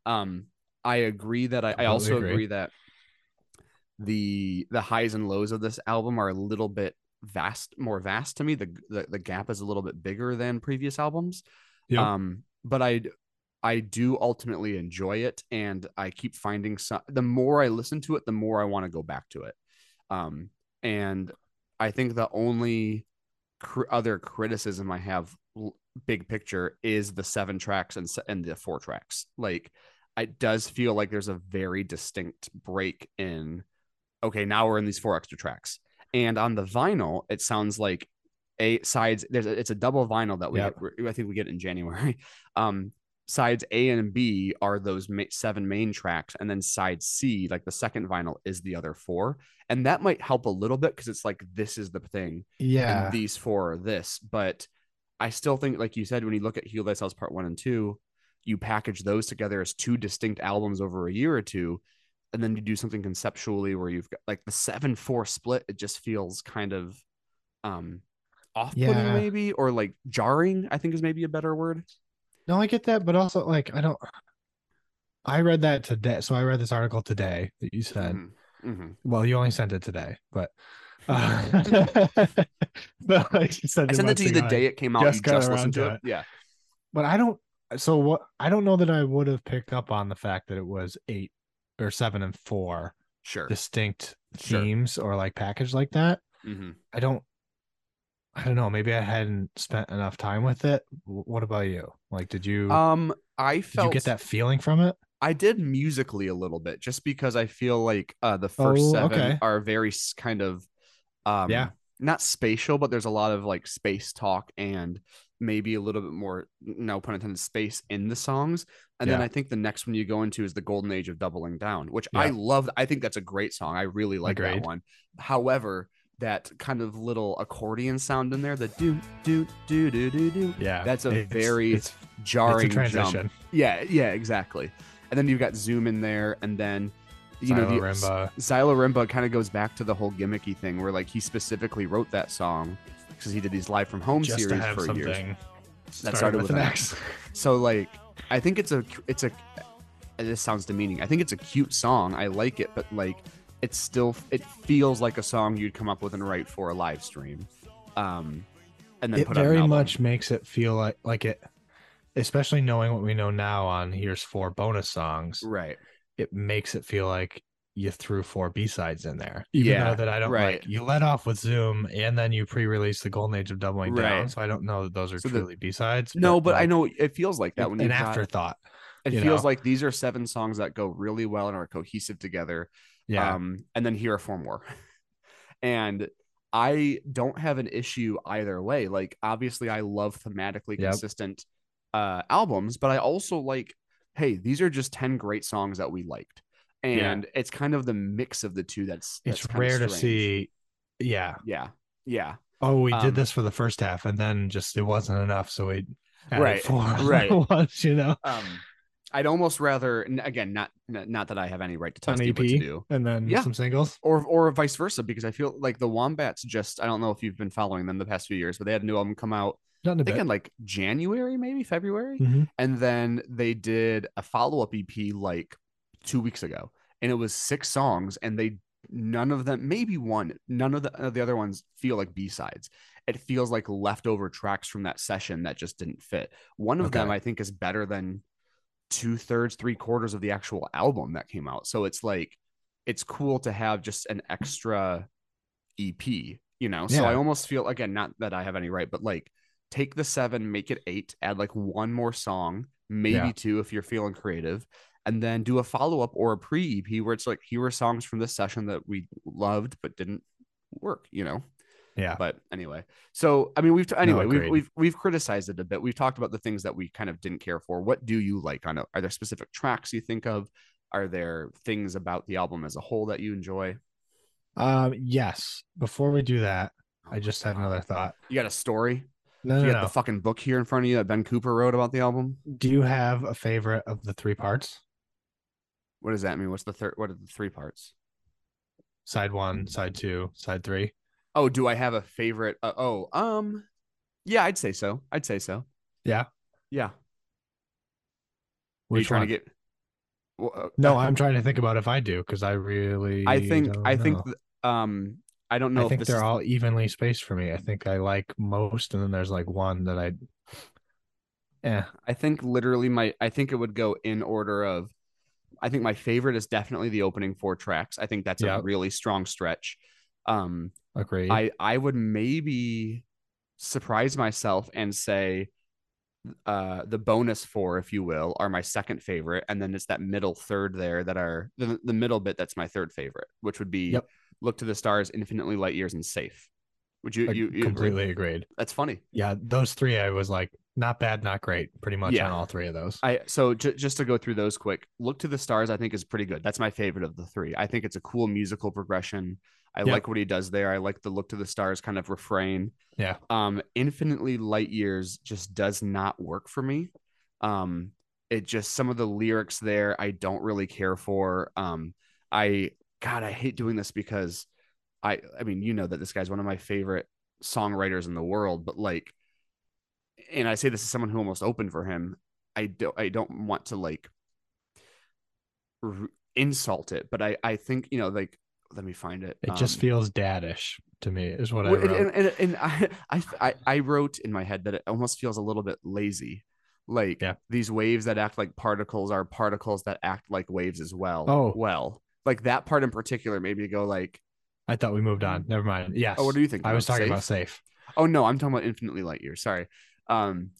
S1: Um, I agree that I, I
S2: Completely
S1: also
S2: agree.
S1: agree that the the highs and lows of this album are a little bit vast, more vast to me. The the, the gap is a little bit bigger than previous albums.
S2: Yep.
S1: Um, but I I do ultimately enjoy it, and I keep finding some. The more I listen to it, the more I want to go back to it. Um, and I think the only cr- other criticism I have, l- big picture, is the seven tracks and and the four tracks. Like, it does feel like there's a very distinct break in. Okay, now we're in these four extra tracks, and on the vinyl, it sounds like a sides. There's a, it's a double vinyl that we
S2: Yep.
S1: I think we get in January. Um, sides A and B are those ma- seven main tracks, and then side C, like the second vinyl, is the other four, and that might help a little bit because it's like this is the thing,
S2: Yeah.
S1: and these four are this. But I still think, like you said, when you look at Heal Thyself Part One and Two, you package those together as two distinct albums over a year or two, and then you do something conceptually where you've got like the seven four split. It just feels kind of um off-putting,
S2: Yeah.
S1: maybe, or like jarring. I think is maybe a better word.
S2: No, I get that, but also like I don't. I read that today, so I read this article today that you said.
S1: Mhm. Mhm.
S2: Well, you only sent it today, but. Uh, but like you said,
S1: I sent it to you the day it came out.
S2: just
S1: just listened to
S2: to
S1: it. Yeah.
S2: But I don't. So what? I don't know that I would have picked up on the fact that it was eight or seven and four
S1: Sure.
S2: distinct
S1: Sure.
S2: themes or like package like that.
S1: hmm
S2: I don't. I don't know. Maybe I hadn't spent enough time with it. What about you? Like, did you
S1: Um, I
S2: did
S1: felt
S2: you get that feeling from it?
S1: I did musically a little bit, just because I feel like uh the first
S2: Oh,
S1: seven
S2: okay.
S1: are very kind of um
S2: Yeah.
S1: not spatial, but there's a lot of like space talk and maybe a little bit more no pun intended space in the songs. And then I think the next one you go into is the golden age of doubling down, which I love. I think that's a great song. I really like that one. However, that kind of little accordion sound in there, the do do do do do do,
S2: Yeah,
S1: That's a
S2: it's-
S1: very
S2: it's,
S1: jarring
S2: it's transition.
S1: jump. Yeah, yeah, exactly. And then you've got Zoom in there, and then you know the
S2: Xylorimba.
S1: Xylorimba kind of goes back to the whole gimmicky thing where like he specifically wrote that song because he did these live from home
S2: just to
S1: series
S2: have
S1: for
S2: something
S1: years.
S2: started,
S1: started
S2: with
S1: with
S2: an
S1: an
S2: X.
S1: So like I think it's a it's a this sounds demeaning. I think it's a cute song. I like it, but like it's still it feels like a song you'd come up with and write for a live stream. Um and then
S2: It very much makes it feel like like it, especially knowing what we know now on here's four bonus songs.
S1: right.
S2: It makes it feel like you threw four B sides in there, even
S1: Yeah,
S2: though that I don't
S1: right.
S2: like. You let off with Zoom, and then you pre-released the Golden Age of Doubling Down. So I don't know that those are
S1: So
S2: truly B sides.
S1: No, but I
S2: like,
S1: know it feels like that when
S2: an
S1: you got
S2: afterthought.
S1: it feels
S2: know?
S1: like these are seven songs that go really well and are cohesive together.
S2: Yeah,
S1: Um, and then here are four more. and I don't have an issue either way. Like, obviously, I love thematically
S2: Yep.
S1: consistent uh albums, but I also like, hey, these are just 10 great songs that we liked.
S2: Yeah.
S1: And it's kind of the mix of the two that's, that's
S2: it's rare to see. Yeah.
S1: Yeah. Yeah.
S2: Oh, we
S1: Um,
S2: did this for the first half, and then just it wasn't enough, so we
S1: Right,
S2: four
S1: right.
S2: once, you know,
S1: Um, I'd almost rather, again, not not not that I have any right to tell
S2: an EP,
S1: what to do.
S2: and then
S1: Yeah.
S2: some singles.
S1: or or vice versa because I feel like the Wombats just I don't know if you've been following them the past few years, but they had a new album come out
S2: Not in a
S1: I think
S2: bit.
S1: in like January, maybe February,
S2: Mhm.
S1: and then they did a follow up EP like two weeks ago, and it was six songs, and they none of them, maybe one, none of the of the other ones feel like B sides. It feels like leftover tracks from that session that just didn't fit. One of them I think is better than two thirds, three quarters of the actual album that came out. So it's like it's cool to have just an extra EP, you know. So I almost feel again, not that I have any right, but like take the seven, make it eight, add like one more song, maybe
S2: Yeah.
S1: two if you're feeling creative, and then do a follow up or a pre EP where it's like here were songs from this session that we loved but didn't work, you know.
S2: Yeah.
S1: But anyway, so I mean, we've anyway we've we've we've criticized it a bit. We've talked about the things that we kind of didn't care for. What do you like on it? Are there specific tracks you think of? Are there things about the album as a whole that you enjoy?
S2: Um. Yes. Before we do that,
S1: Oh
S2: I just
S1: my
S2: had another thought.
S1: You got a story?
S2: No,
S1: you
S2: no,
S1: got
S2: no.
S1: the fucking book here in front of you that Ben Cooper wrote about the album.
S2: Do you have a favorite of the three parts?
S1: What does that mean? What's the third? What are the three parts?
S2: Side one, side two, side three.
S1: Oh, do I have a favorite? Uh, oh, um, yeah, I'd say so. I'd say so.
S2: Yeah.
S1: Yeah. Are you trying
S2: one?
S1: to get? uh,
S2: No, I'm trying to think about if I do because I really.
S1: I think
S2: don't
S1: I think
S2: know.
S1: th- um I don't know
S2: I
S1: if
S2: think
S1: this
S2: they're
S1: is
S2: all evenly spaced for me. I think I like most, and then there's like one that I. Yeah,
S1: I think literally my I think it would go in order of I think my favorite is definitely the opening four tracks. I think that's
S2: Yeah.
S1: a really strong stretch. Um
S2: agree.
S1: I I would maybe surprise myself and say uh the bonus four if you will are my second favorite and then it's that middle third there that are the, the middle bit that's my third favorite which would be
S2: Yep.
S1: look to the stars infinitely light years and safe would you you, you agree?
S2: completely agreed.
S1: that's funny
S2: Yeah, those three, I was like, not bad, not great, pretty much
S1: Yeah.
S2: on all three of those.
S1: I so j- just to go through those quick. Look to the stars. I think is pretty good. That's my favorite of the three. I think it's a cool musical progression. I like what he does there. I like the look to the stars kind of refrain.
S2: Yeah.
S1: Um, infinitely light years just does not work for me. Um, it just some of the lyrics there I don't really care for. Um, I God, I hate doing this because I I mean you know that this guy's one of my favorite songwriters in the world, but like and I say this as someone who almost opened for him. I don't I don't want to like r- insult it, but I I think you know like let me find it.
S2: It just
S1: Um,
S2: feels daddish to me, is what I wrote.
S1: and, and, and, I I I wrote in my head that it almost feels a little bit lazy. Like
S2: Yeah.
S1: these waves that act like particles are particles that act like waves as well.
S2: Oh.
S1: well, like that part in particular made me go like,
S2: I thought we moved on. Never mind. Yes.
S1: oh, what do you think?
S2: I was
S1: Safe?
S2: talking about safe.
S1: Oh no, I'm talking about infinitely light years. Sorry. Um,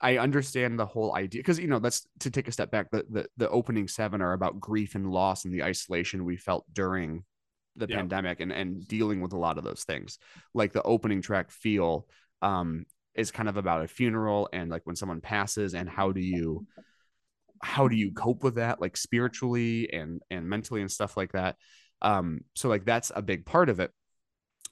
S1: I understand the whole idea because you know that's to take a step back. The, the the opening seven are about grief and loss and the isolation we felt during the
S2: Yeah.
S1: pandemic and and dealing with a lot of those things. Like the opening track, feel, um, is kind of about a funeral and like when someone passes and how do you how do you cope with that like spiritually and and mentally and stuff like that um so like that's a big part of it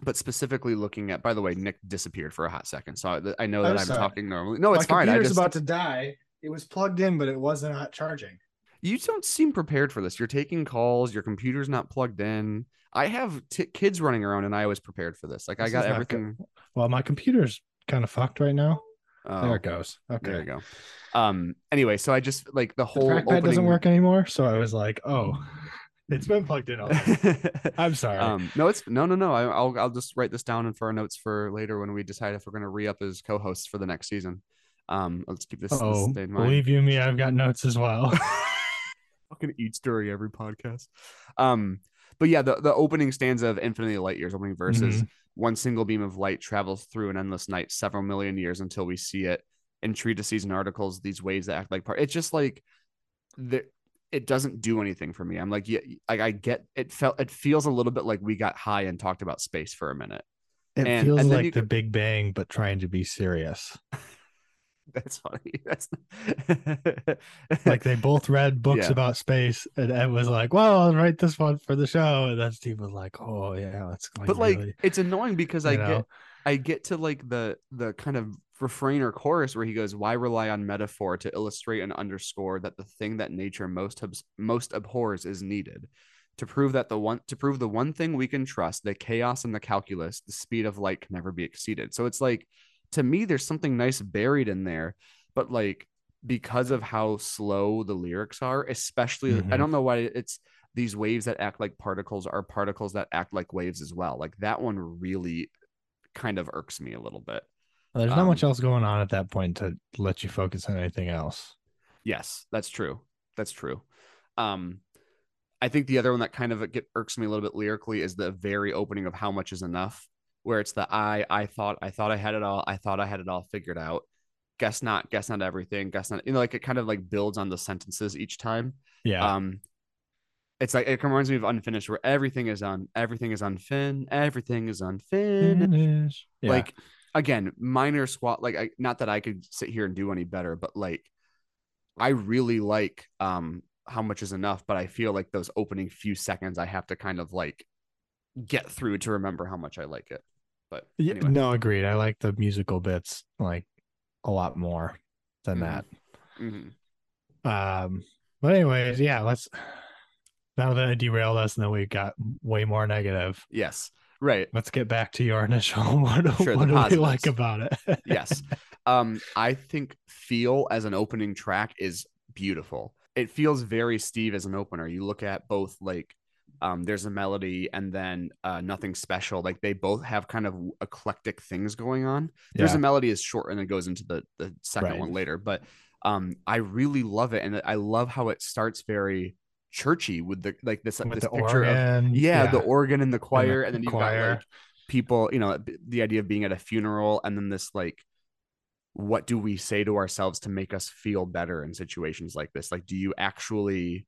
S1: but specifically looking at by the way nick disappeared for a hot second so i, I know that
S2: I'm
S1: i'm talking normally no it's fine i just about
S2: to die. It was plugged in, but it wasn't not charging.
S1: you don't seem prepared for this you're taking calls your computer's not plugged in i have t- kids running around and i was prepared for this like i got everything
S2: Well, my computer's kind of fucked right now.
S1: oh,
S2: There it goes. Okay.
S1: there you go um anyway so i just like the
S2: The
S1: whole
S2: trackpad
S1: opening...
S2: doesn't work anymore, so I was like, "Oh, it's been plugged in." I'm sorry.
S1: um no it's no no no I, i'll i'll just write this down and for our notes for later when we decide if we're going to re-up as co-hosts for the next season um let's keep this,
S2: oh,
S1: in mind
S2: believe you me, I've got notes as well.
S1: fucking eats story every podcast um but yeah the, the opening stanza of infinity light years opening verses
S2: Mhm.
S1: one single beam of light travels through an endless night several million years until we see it in treatises and articles these waves that act like part it's just like the it doesn't do anything for me i'm like yeah like i get it felt it feels a little bit like we got high and talked about space for a minute
S2: It
S1: And-
S2: feels
S1: and
S2: like the
S1: could-
S2: Big Bang, but trying to be serious.
S1: that's funny that's
S2: Like they both read books
S1: Yeah.
S2: about space, and Ed was like, "Well, I'll write this one for the show," and then Steve was like, "Oh yeah, that's like
S1: but like
S2: really,
S1: it's annoying because I
S2: you
S1: get? I get to like the the kind of refrain or chorus where he goes, "Why rely on metaphor to illustrate and underscore that the thing that nature most abs- most abhors is needed." To prove that the one to prove the one thing we can trust, the chaos and the calculus, the speed of light can never be exceeded. So it's like to me, there's something nice buried in there, but like because of how slow the lyrics are, especially I
S2: Mhm.
S1: don't know why it's these waves that act like particles are particles that act like waves as well. Like that one really kind of irks me a little bit.
S2: There's not
S1: um,
S2: much else going on at that point to let you focus on anything else.
S1: Yes, that's true. That's true. Um, I think the other one that kind of get irks me a little bit lyrically is the very opening of "How Much Is Enough," where it's the I, I thought, I thought I had it all, I thought I had it all figured out. Guess not, guess not everything, guess not. You know, like it kind of like builds on the sentences each time.
S2: Yeah,
S1: Um, it's like it reminds me of Unfinished, where everything is on, everything is unfin, everything is unfinished.
S2: Finish. Yeah.
S1: like again minor squat like I, not that i could sit here and do any better but like i really like um how much is enough but i feel like those opening few seconds i have to kind of like get through to remember how much i like it but
S2: Yeah,
S1: anyway.
S2: no, agreed. I like the musical bits like a lot more than
S1: Mhm.
S2: that.
S1: Mhm.
S2: Um, but anyways, yeah, let's now that I derailed us and then we got way more negative.
S1: yes right
S2: Let's get back to your initial. What, do-
S1: Sure,
S2: what do we like about it?
S1: yes um i think feel as an opening track is beautiful it feels very Steve as an opener. You look at both like um, there's a melody and then uh, nothing special. Like they both have kind of eclectic things going on. There's
S2: Yeah.
S1: a melody is short and it goes into the the second
S2: Right.
S1: one later, but um, I really love it and I love how it starts very churchy with the like this
S2: with
S1: this
S2: the
S1: picture of
S2: organ.
S1: yeah, the organ and the choir, and,
S2: the
S1: then you've
S2: choir.
S1: got like people, you know, the idea of being at a funeral, and then this like, what do we say to ourselves to make us feel better in situations like this? Like, do you actually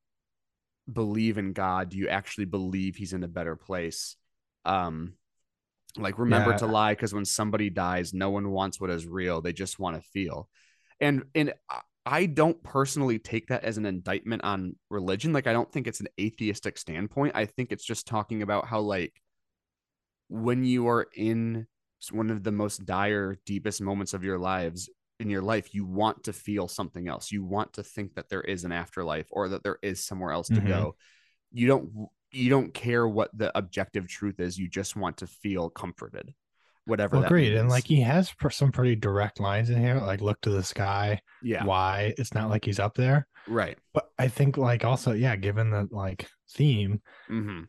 S1: believe in God? Do you actually believe He's in a better place? Um, like remember
S2: Yeah.
S1: to lie because when somebody dies, no one wants what is real; they just want to feel. And and I- don't personally take that as an indictment on religion. Like, I don't think it's an atheistic standpoint. I think it's just talking about how, like, when you are in one of the most dire, deepest moments of your lives in your life, you want to feel something else. You want to think that there is an afterlife or that there is somewhere else to
S2: Mhm.
S1: go. You don't you don't care what the objective truth is. You just want to feel comforted, whatever.
S2: Well, agreed. And like he has pr- some pretty direct lines in here, like look to the sky.
S1: yeah,
S2: Why? It's not like he's up there.
S1: right.
S2: But I think like also, yeah, given the like theme,
S1: hmm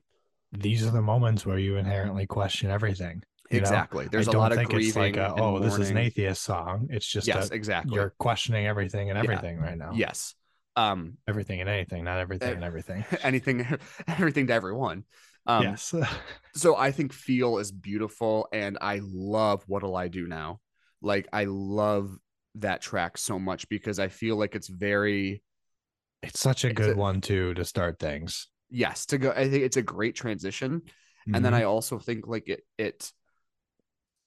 S2: these are the moments where you inherently question everything. you know?
S1: Exactly. There's
S2: I
S1: a lot of
S2: think it's like a, oh, this is an atheist song. It's just
S1: Yes,
S2: a,
S1: exactly.
S2: you're questioning everything and
S1: Yeah.
S2: everything right now.
S1: Yes. Um,
S2: Everything and anything, not everything
S1: Eh,
S2: and everything.
S1: anything, everything to everyone. Um,
S2: yes.
S1: so I think feel is beautiful and I love what'll I do now. Like I love that track so much because I feel like it's very
S2: it's such a
S1: it's
S2: good
S1: a-
S2: one too to start things.
S1: yes to go I think it's a great transition and then
S2: Mhm.
S1: I also think like it it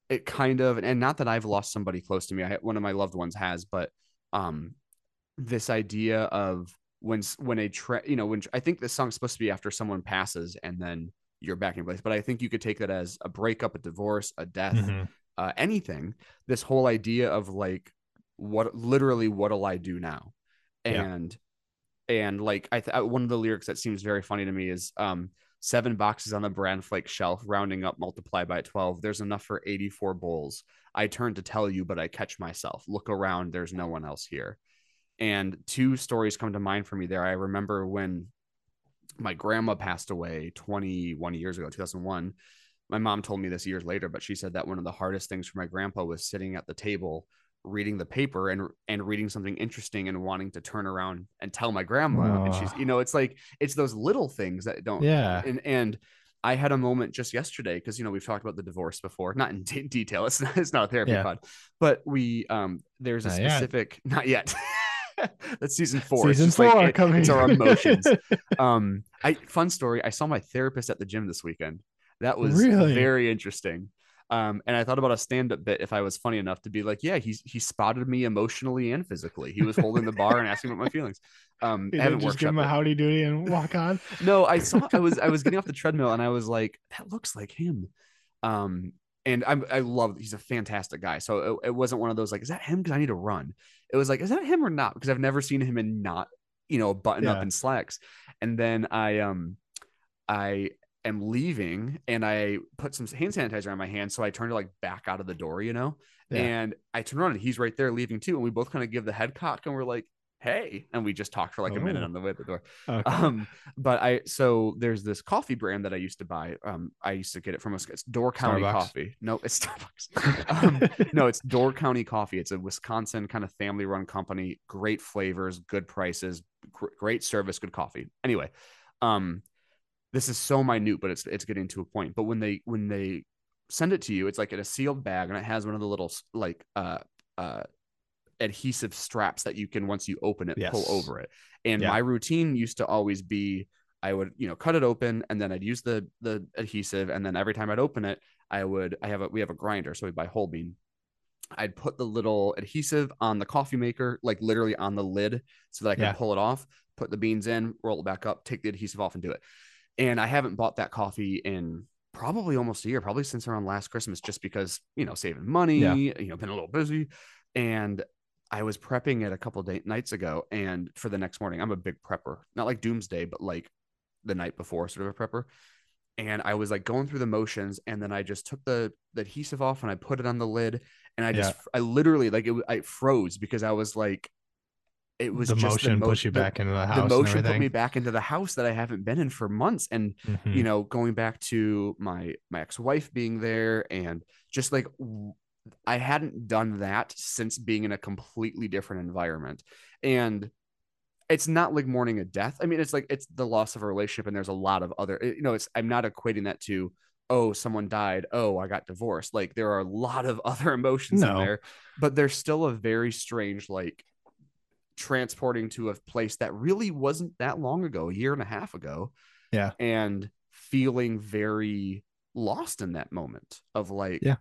S1: it kind of and not that I've lost somebody close to me I one of my loved ones has but um this idea of when when a tra- you know when I think this song's supposed to be after someone passes and then you're back in place but I think you could take that as a breakup a divorce a death
S2: Mhm.
S1: uh, anything. This whole idea of like what literally what'll i do now?
S2: Yeah.
S1: and and like i th- one of the lyrics that seems very funny to me is um seven boxes on the bran flake shelf rounding up multiply by 12 there's enough for 84 bowls. I turn to tell you but i catch myself. Look around. There's no one else here and two stories come to mind for me there i remember when my grandma passed away 21 years ago 2001 my mom told me this years later, but she said that one of the hardest things for my grandpa was sitting at the table reading the paper and and reading something interesting and wanting to turn around and tell my grandma. And she's, you know, it's like it's those little things that don't.
S2: Yeah.
S1: And and I had a moment just yesterday because you know we've talked about the divorce before, not in de- detail. It's not it's not a therapy
S2: Yeah.
S1: pod, but we um there's a
S2: Not yet.
S1: specific not yet. That's season four. It's
S2: Season
S1: just like
S2: four
S1: it-
S2: coming.
S1: it's our emotions um i fun story i saw my therapist at the gym this weekend that was
S2: Really?
S1: very interesting um and i thought about a stand-up bit if i was funny enough to be like yeah he's he spotted me emotionally and physically he was holding the bar and asking about my feelings um
S2: You
S1: haven't
S2: just give him a howdy doody and walk on.
S1: no i saw i was i was getting off the treadmill and i was like that looks like him um and I'm, I love he's a fantastic guy. So it, it wasn't one of those like, is that him? Because I need to run. It was like, is that him or not? Because I've never seen him in not, you know, button up
S2: Yeah.
S1: in slacks. And then I um I am leaving and I put some hand sanitizer on my hand. So I turned to like back out of the door, you know,
S2: Yeah.
S1: and I turn around and he's right there leaving too. And we both kind of give the head cock and we're like, hey. And we just talked for like a minute
S2: Oh.
S1: on the way to the door.
S2: Okay.
S1: Um, but I so there's this coffee brand that I used to buy. Um, I used to get it from a it's Door County
S2: Starbucks?
S1: Coffee. No, it's Starbucks. um, no, it's Door County Coffee. It's a Wisconsin kind of family run company. Great flavors, good prices, gr- great service, good coffee. Anyway, um, this is so minute, but it's it's getting to a point. But when they when they send it to you, it's like in a sealed bag, and it has one of the little like uh uh adhesive straps that you can once you open it pull over it. And
S2: Yeah.
S1: my routine used to always be I would, you know, cut it open and then I'd use the the adhesive and then every time I'd open it, I would I have a we have a grinder, so we buy whole bean. I'd put the little adhesive on the coffee maker, like literally on the lid, so that I could
S2: Yeah.
S1: pull it off, put the beans in, roll it back up, take the adhesive off, and do it. And I haven't bought that coffee in probably almost a year, probably since around last Christmas, just because you know saving money,
S2: Yeah.
S1: you know, been a little busy, and I was prepping it a couple day nights ago, and for the next morning, I'm a big prepper, not like doomsday, but like the night before, sort of a prepper. And I was like going through the motions, and then I just took the, the adhesive off and I put it on the lid, and I just I literally like it, I froze because I was like, it was
S2: the
S1: just
S2: motion
S1: mo-
S2: push you
S1: the-
S2: back into the house.
S1: the
S2: motion
S1: put me back into the house that I haven't been in for months. And
S2: Mhm.
S1: you know, going back to my my ex-wife being there and just like w- I hadn't done that since being in a completely different environment. And it's not like mourning a death. I mean, it's like it's the loss of a relationship and there's a lot of other you know, it's I'm not equating that to oh, someone died, oh, I got divorced. Like there are a lot of other emotions in there, but there's still a very strange like transporting to a place that really wasn't that long ago, a year and a half ago.
S2: Yeah.
S1: And feeling very lost in that moment of like,
S2: Yeah.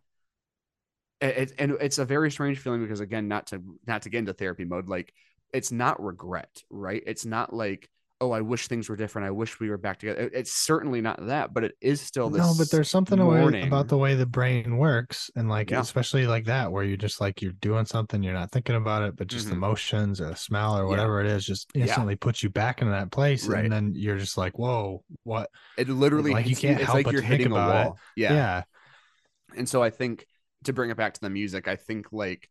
S1: It, and it's a very strange feeling because again, not to not to get into therapy mode, like it's not regret, right? It's not like, oh, I wish things were different. I wish we were back together. It- It's certainly not that, but it is still this.
S2: no, but there's something away
S1: mourning.
S2: about the way the brain works, and like
S1: Yeah.
S2: especially like that, where you're just like you're doing something, you're not thinking about it, but just
S1: Mhm.
S2: emotions or the smell or
S1: Yeah.
S2: whatever it is, just
S1: Yeah.
S2: instantly puts you back into that place,
S1: Right.
S2: and then you're just like, whoa, what?
S1: It literally
S2: Like, you can't help
S1: like
S2: but
S1: you're
S2: think
S1: hitting a
S2: about it.
S1: wall. Yeah.
S2: yeah,
S1: and so i think to bring it back to the music i think like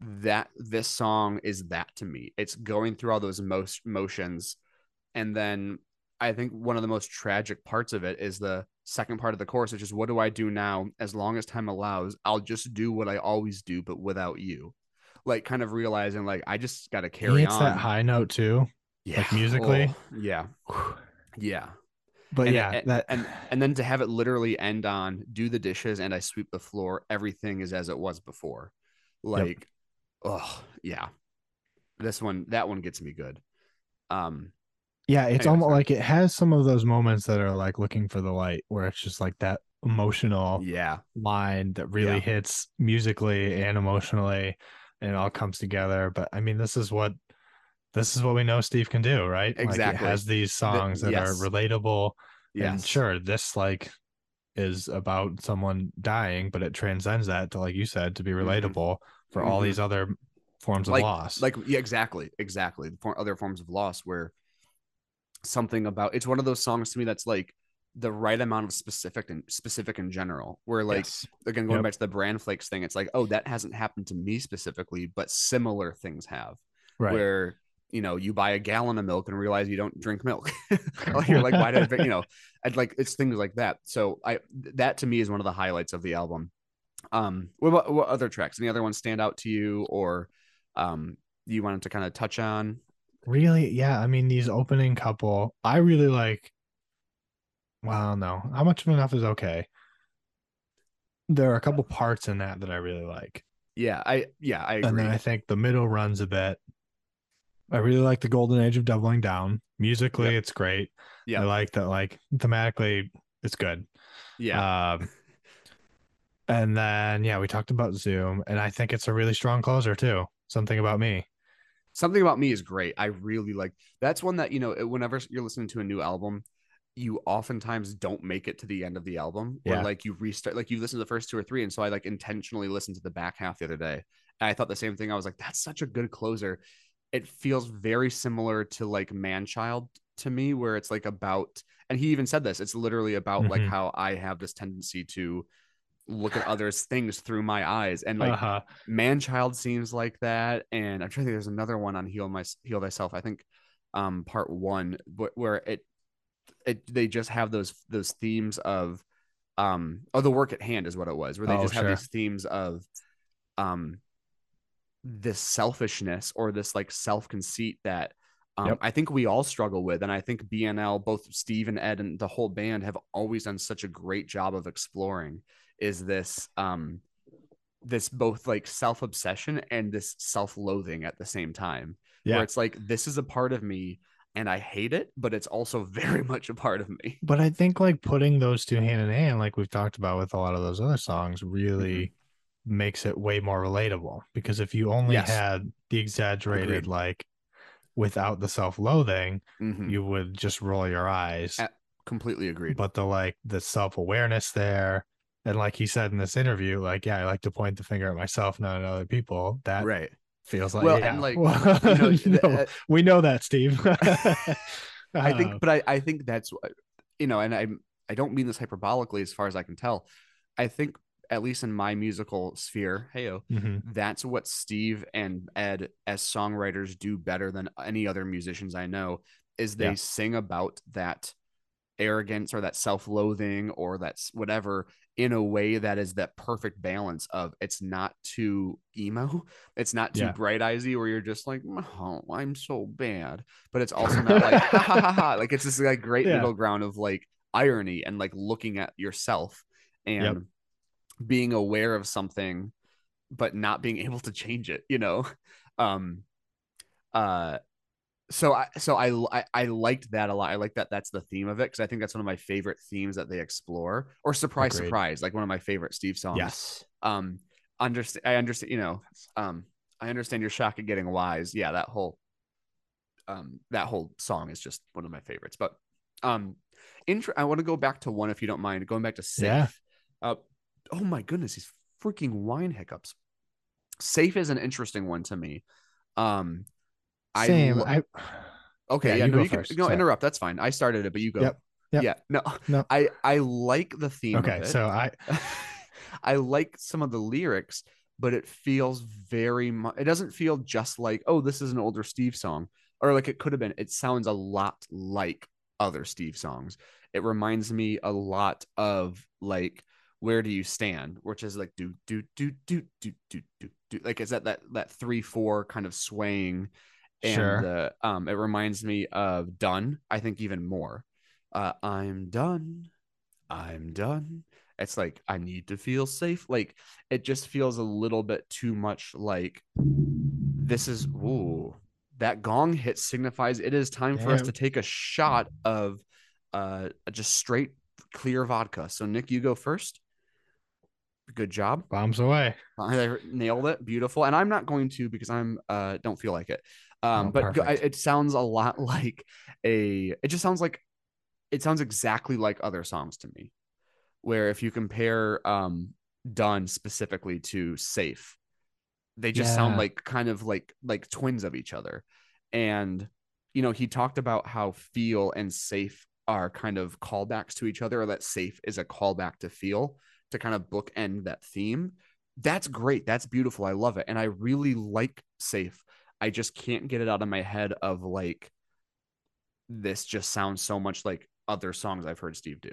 S1: that this song is that to me. It's going through all those most motions. And then i think one of the most tragic parts of it is the second part of the chorus which is what do i do now? As long as time allows i'll just do what i always do but without you. Like kind of realizing like i just got to
S2: he
S1: carry
S2: hits
S1: on.
S2: that high note too.
S1: yeah.
S2: musically.
S1: Oh, yeah. Yeah
S2: But
S1: And-
S2: yeah,
S1: and,
S2: that
S1: and and then to have it literally end on do the dishes and I sweep the floor, everything is as it was before. Like, oh yeah. This one, that one gets me good. Um,
S2: yeah, it's almost
S1: sorry.
S2: like it has some of those moments that are like looking for the light, where it's just like that emotional
S1: yeah,
S2: line that really
S1: Yeah.
S2: hits musically and emotionally and it all comes together but i mean this is what this is what we know steve can do right like
S1: Exactly.
S2: it has these songs that
S1: yes.
S2: are relatable and
S1: yes,
S2: sure this like is about someone dying but it transcends that to like you said to be
S1: Mhm.
S2: relatable for all
S1: Mhm.
S2: these other forms of
S1: Like-
S2: loss
S1: like yeah, exactly, exactly. For other forms of loss where something about it's one of those songs to me that's like the right amount of specific and specific in general. Where like
S2: Yes.
S1: again going
S2: Yep.
S1: back to the brand flakes thing, it's like oh that hasn't happened to me specifically, but similar things have.
S2: right
S1: where you know you buy a gallon of milk and realize you don't drink milk. You're like why did I you know i'd like it's things like that. So i that to me is one of the highlights of the album. Um what about what other tracks? Any other ones stand out to you or um you wanted to kind of touch on?
S2: Really? Yeah i mean these opening couple i really like well no how much of enough is okay. There are a couple parts in that that i really like.
S1: Yeah i yeah i
S2: and then i think the middle runs a bit i really like the golden age of doubling down. Musically it's great.
S1: Yeah.
S2: i like that like thematically it's good.
S1: Yeah.
S2: Um and then yeah we talked about zoom and i think it's a really strong closer too. Something about me.
S1: Something about me is great. I really like that's one that you know whenever you're listening to a new album you oftentimes don't make it to the end of the album or
S2: Yeah.
S1: like you restart like you listen to the first two or three and so i like intentionally listened to the back half the other day and i thought the same thing. I was like that's such a good closer it feels very similar to like manchild to me where it's like about and he even said this it's literally about like
S2: Mhm.
S1: how i have this tendency to look at others things through my eyes and like
S2: uh-huh
S1: Manchild seems like that, and I'm trying to think. There's another one on Heal My Heal Thyself. I think, um, part one, wh- where it, it they just have those those themes of, um, oh, the work at hand is what it was, where they
S2: Oh,
S1: just have these themes of, um, this selfishness or this like self conceit that. Um,
S2: Yep.
S1: I think we all struggle with, and I think BNL, both Steve and Ed and the whole band, have always done such a great job of exploring. Is this um, this both like self obsession and this self loathing at the same time.
S2: Yeah.
S1: Where it's like, this is a part of me and I hate it, but it's also very much a part of me.
S2: But I think like putting those two hand in hand, like we've talked about with a lot of those other songs, really makes it way more relatable. Because if you only
S1: Yes.
S2: had the exaggerated,
S1: Agreed.
S2: like without the self loathing,
S1: Mhm.
S2: you would just roll your eyes.
S1: A- Completely agreed.
S2: But the like the self awareness there, and like he said in this interview, like, yeah, I like to point the finger at myself, not at other people. That
S1: right.
S2: feels like,
S1: Well,
S2: yeah.
S1: and, like,
S2: well,
S1: you know,
S2: no,
S1: uh,
S2: we know that, Steve.
S1: I
S2: Uh,
S1: think, but I, I think that's you know, and I, I don't mean this hyperbolically as far as I can tell. I think at least in my musical sphere, heyo,
S2: Mhm.
S1: that's what Steve and Ed as songwriters do better than any other musicians I know is they
S2: Yeah.
S1: sing about that arrogance or that self-loathing or that's whatever in a way that is that perfect balance of it's not too emo, it's not too
S2: Yeah.
S1: bright eyesy where you're just like, oh, I'm so bad, but it's also not like ha ha ha ha. Like it's this like great
S2: Yeah.
S1: middle ground of like irony and like looking at yourself and being aware of something but not being able to change it you know um uh so I so I, I I liked that a lot. I like that that's the theme of it because I think that's one of my favorite themes that they explore. Or surprise,
S2: Agreed.
S1: surprise, like one of my favorite Steve songs.
S2: Yes.
S1: Um, understand. I understand. You know, um, I understand your shock at getting wise. Yeah, that whole, um, that whole song is just one of my favorites. But, um, intro. I want to go back to one if you don't mind. Going back to safe.
S2: Yeah.
S1: Uh, oh my goodness, these freaking wine hiccups. Safe is an interesting one to me. Um, I
S2: Same.
S1: lo-
S2: I,
S1: Okay,
S2: Yeah,
S1: yeah,
S2: you
S1: no,
S2: go
S1: you can
S2: first.
S1: no
S2: Sorry.
S1: interrupt. That's fine. I started it, but you go.
S2: Yep, yep.
S1: Yeah, no,
S2: No.
S1: I I like the theme. of
S2: okay. So I,
S1: I like some of the lyrics, but it feels very much. It doesn't feel just like oh, this is an older Steve song, or like it could have been. It sounds a lot like other Steve songs. It reminds me a lot of like where do you stand, which is like do do do do do do do do. Like is that that that three four kind of swaying? And
S2: Sure.
S1: uh, um it reminds me of done i think even more. Uh i'm done. I'm done. It's like i need to feel safe. Like it just feels a little bit too much like this is ooh that gong hit signifies it is time for us to take a shot of uh just straight clear vodka. So nick you go first good job
S2: bombs away.
S1: I nailed it. Beautiful. And I'm not going to because I'm uh don't feel like it. Um
S2: Oh,
S1: but go, I, it sounds a lot like a it just sounds like it sounds exactly like other songs to me. Where if you compare um done specifically to safe, they just sound like kind of like like twins of each other. And you know, he talked about how feel and safe are kind of callbacks to each other, or that safe is a callback to feel to kind of bookend that theme. That's great. That's beautiful. I love it. And I really like safe. I just can't get it out of my head of like this just sounds so much like other songs I've heard Steve do.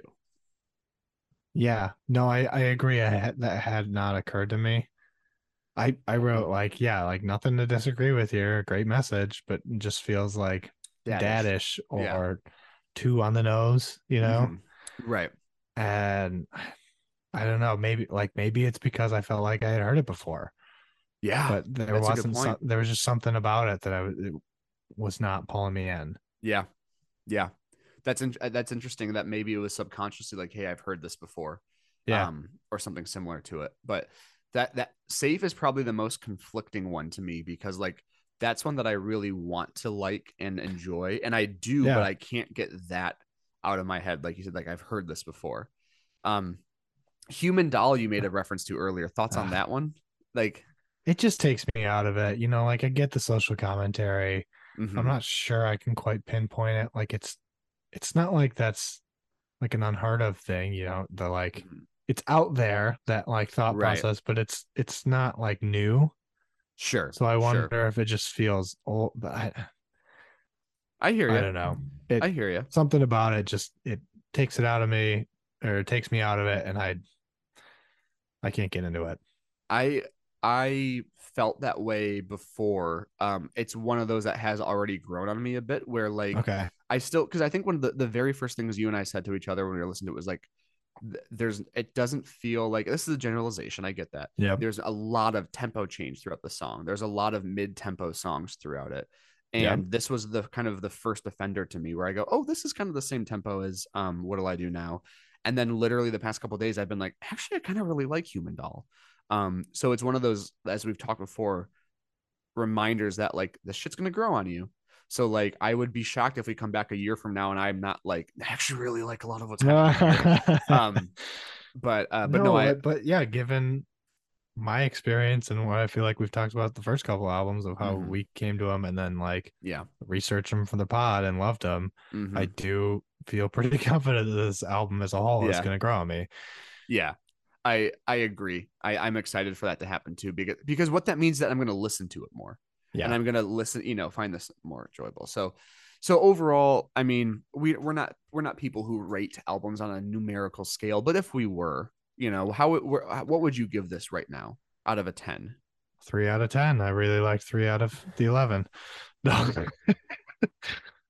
S2: Yeah. No, I, I agree. I had, that had not occurred to me. I, I wrote like, yeah, like nothing to disagree with here. Great message, but just feels like
S1: Daddish.
S2: daddish, or
S1: Yeah.
S2: two on the nose, you know?
S1: Mhm. Right.
S2: And I don't know, maybe like maybe it's because I felt like I had heard it before,
S1: Yeah.
S2: but there wasn't
S1: point.
S2: there was just something about it that I was, was not pulling me in.
S1: Yeah. Yeah. That's in- uh, that's interesting that maybe it was subconsciously like, hey, I've heard this before.
S2: Yeah.
S1: Um, or something similar to it. But that that safe is probably the most conflicting one to me because like that's one that I really want to like and enjoy. And I do,
S2: Yeah.
S1: but I can't get that out of my head. Like you said, like I've heard this before. Um Human Doll you made a reference to earlier. Thoughts on
S2: Ah.
S1: that one? Like
S2: It just takes me out of it. You know, like I get the social commentary.
S1: mhm.
S2: I'm not sure I can quite pinpoint it. Like it's it's not like that's like an unheard of thing, you know, the like
S1: Mhm.
S2: it's out there that like thought
S1: Right.
S2: process, but it's it's not like new.
S1: Sure.
S2: So I
S1: sure.
S2: wonder if it just feels old. But I,
S1: I hear you.
S2: I don't know. It
S1: I hear you.
S2: something about it just it takes it out of me or takes me out of it and I I can't get into it.
S1: I I felt that way before. Um, it's one of those that has already grown on me a bit. Where like
S2: Okay.
S1: I still because I think one of the the very first things you and I said to each other when we were listening to it was like, th- there's it doesn't feel like this is a generalization. I get that.
S2: Yeah.
S1: There's a lot of tempo change throughout the song. There's a lot of mid tempo songs throughout it. And this was the kind of the first offender to me where I go, oh, this is kind of the same tempo as um, What'll I Do Now? And then literally the past couple of days, I've been like, actually, I kind of really like Human Doll. Um, so it's one of those, as we've talked before, reminders that like this shit's gonna grow on you. So like I would be shocked if we come back a year from now and I'm not like I actually really like a lot of what's happening. um, but uh, but no, I
S2: but, yeah, given my experience and what I feel like we've talked about the first couple albums of how
S1: Mhm.
S2: we came to them and then like
S1: yeah,
S2: researched them for the pod and loved them,
S1: mhm.
S2: I do feel pretty confident that this album as a whole is going to grow on me.
S1: yeah. I I agree. I I'm excited for that to happen too because because what that means is that I'm going to listen to it more.
S2: Yeah.
S1: And I'm going to listen, you know, find this more enjoyable. So so overall, I mean, we we're not we're not people who rate albums on a numerical scale, but if we were, you know, how it, what would you give this right now out of a 10?
S2: Three out of 10. I really liked three out of the 11. No.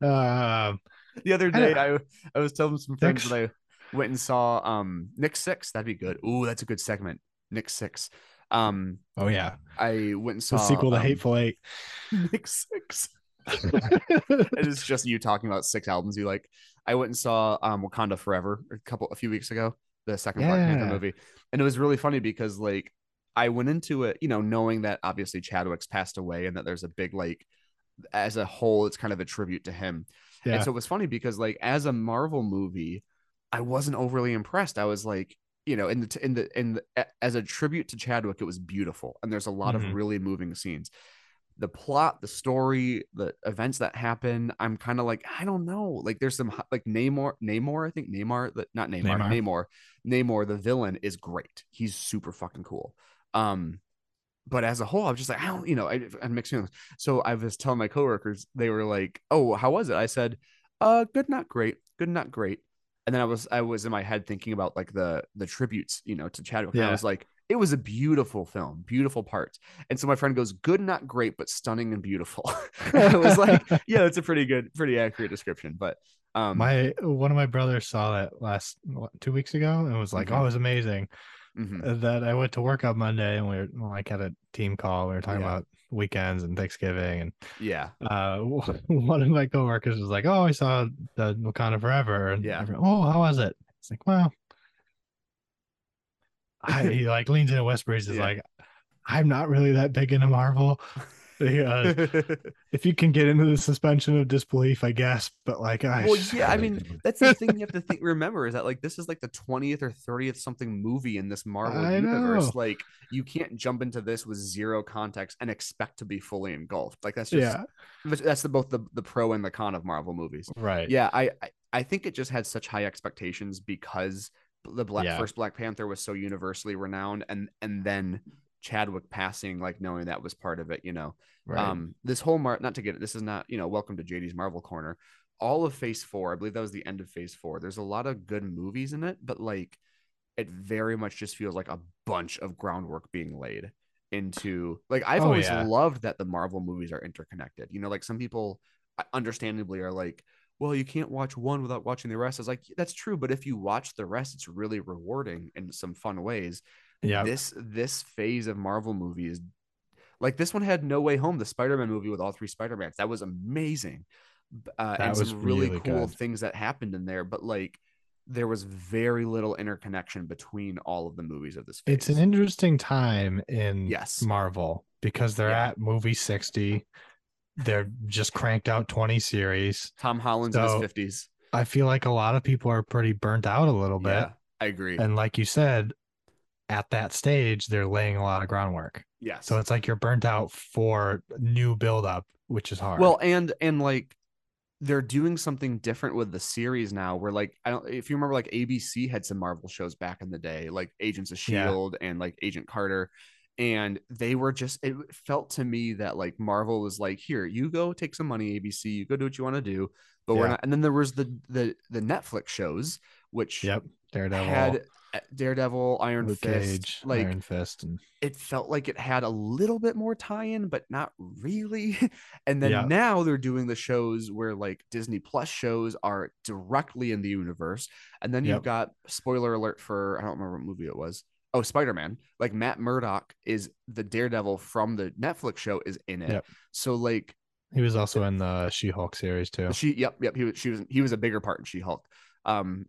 S2: um,
S1: the other day,
S2: don't-
S1: I I was telling some friends
S2: Six.
S1: that I went and saw um Nick Six. That'd be good. Ooh, that's a good segment. Nick Six. Um,
S2: oh, yeah.
S1: I went and saw
S2: The sequel to
S1: um,
S2: Hateful Eight.
S1: Nick Six. it is just you talking about six albums you like. I went and saw um Wakanda Forever a couple a few weeks ago, the second Black Panther
S2: Yeah.
S1: movie, and it was really funny because like I went into it, you know, knowing that obviously Chadwick's passed away and that there's a big like as a whole, it's kind of a tribute to him.
S2: Yeah.
S1: And so it was funny because like as a Marvel movie, I wasn't overly impressed. I was like, you know, in the in the in the, as a tribute to Chadwick, it was beautiful, and there's a lot
S2: Mhm.
S1: of really moving scenes. The plot, the story, the events that happen, I'm kind of like, I don't know. Like there's some like Namor, Namor, I think Namor, the, not Namor,
S2: Namor.
S1: Namor, Namor, the villain is great. He's super fucking cool. Um, but as a whole, I was just like, I don't, you know, I, I mixed feelings. So I was telling my coworkers, they were like, "Oh, how was it?" I said, "Uh, good, not great. Good, not great." And then I was, I was in my head thinking about like the the tributes, you know, to Chadwick. And I was like, it was a beautiful film, beautiful parts. And so my friend goes, "Good, not great, but stunning and beautiful." and I was like, "Yeah, that's a pretty good, pretty accurate description." But um,
S2: my one of my brothers saw it last what, two weeks ago and was like,
S1: Mhm.
S2: "Oh, it was amazing."
S1: Mhm.
S2: Uh, That I went to work on Monday and we were like had a team call. We were talking
S1: Yeah.
S2: about weekends and Thanksgiving, and
S1: yeah,
S2: uh, one of my coworkers was like, "Oh, I saw the Wakanda Forever," and
S1: Yeah.
S2: oh, how was it? It's like, well, I, he like leans in and whispers, "Is
S1: Yeah.
S2: like, I'm not really that big into Marvel." Because if you can get into the suspension of disbelief, I guess, but like, I
S1: well, yeah, I mean, that's the thing you have to think. Remember, is that like this is like the twentieth or thirtieth something movie in this Marvel
S2: I
S1: universe.
S2: know.
S1: Like, you can't jump into this with zero context and expect to be fully engulfed. Like that's just
S2: yeah,
S1: that's the both the the pro and the con of Marvel movies.
S2: right,
S1: Yeah, I I, I think it just had such high expectations because the black
S2: Yeah.
S1: first Black Panther was so universally renowned, and and then Chadwick passing, like knowing that was part of it. You know,
S2: right.
S1: um, this whole mar not to get it. This is not you know welcome to JD's Marvel Corner. All of Phase Four, I believe that was the end of Phase Four. There's a lot of good movies in it, but like it very much just feels like a bunch of groundwork being laid into like I've
S2: Oh,
S1: always
S2: yeah.
S1: loved that the Marvel movies are interconnected. You know, like some people uh, understandably are like, well, you can't watch one without watching the rest. I was like, that's true, but if you watch the rest, it's really rewarding in some fun ways
S2: yeah,
S1: this this phase of Marvel movies, like this one had No Way Home, the Spider-Man movie with all three Spider-Mans. That was amazing. Uh,
S2: That
S1: and
S2: was
S1: some really,
S2: really
S1: cool
S2: good.
S1: things that happened in there, but like there was very little interconnection between all of the movies of this phase.
S2: it's an interesting time in
S1: Yes.
S2: Marvel because they're
S1: Yeah.
S2: at movie 60. They're just cranked out 20 series.
S1: Tom Holland's in his fifties.
S2: I feel like a lot of people are pretty burnt out a little bit.
S1: Yeah, I agree.
S2: And like you said, at that stage, they're laying a lot of groundwork.
S1: Yeah.
S2: So it's like you're burnt out for new buildup, which is hard.
S1: Well, and and like they're doing something different with the series now where like I don't if you remember like ABC had some Marvel shows back in the day, like Agents of Shield E and like Agent Carter. And they were just it felt to me that like Marvel was like, here, you go take some money, ABC, you go do what you want to do. But we're not and then there was the the the Netflix shows, which
S2: yep, Daredevil,
S1: had uh, Daredevil, Iron
S2: Luke
S1: Fist,
S2: Cage,
S1: like
S2: Iron Fist, and
S1: it felt like it had a little bit more tie-in but not really. And then
S2: Yeah.
S1: now they're doing the shows where like disney plus shows are directly in the universe. And then you've got spoiler alert for i don't remember what movie it was. Oh spider-man. Like matt murdock is the daredevil from the netflix show is in it.
S2: Yep.
S1: so like
S2: he was also in the She-Hulk series too.
S1: she yep yep he was she was he was a bigger part in she-hulk. Um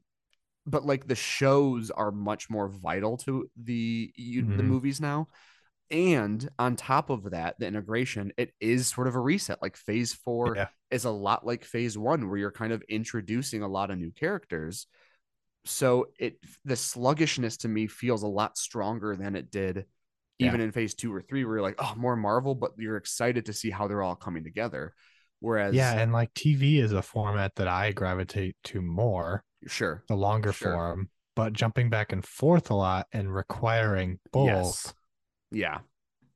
S1: but like the shows are much more vital to the you, the
S2: Mhm.
S1: movies now. And on top of that the integration it is sort of a reset. Like phase four
S2: Yeah.
S1: is a lot like phase one where you're kind of introducing a lot of new characters. So it the sluggishness to me feels a lot stronger than it did even in phase two or three where you're like oh more marvel but you're excited to see how they're all coming together. Whereas
S2: Yeah, and like TV is a format that I gravitate to more,
S1: sure
S2: the longer
S1: Sure.
S2: form. but jumping back and forth a lot and requiring both
S1: Yes. Yeah.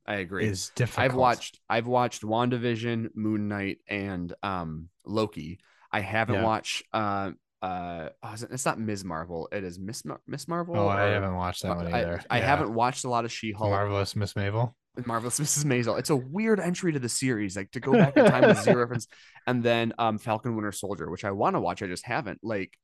S1: I agree.
S2: is difficult.
S1: I've watched I've watched WandaVision, Moon Knight, and um Loki. I haven't
S2: Yeah.
S1: watched uh uh oh, it's not Ms. Marvel. It is Miss Mar- Miss Marvel.
S2: Oh, I
S1: or-
S2: haven't watched that one either.
S1: I
S2: Yeah.
S1: haven't watched a lot of She-Hulk.
S2: Marvelous Miss Mavel.
S1: Marvelous Mrs. Maisel. It's a weird entry to the series, like to go back in time with zero reference, and then um Falcon Winter Soldier, which I want to watch, I just haven't. Like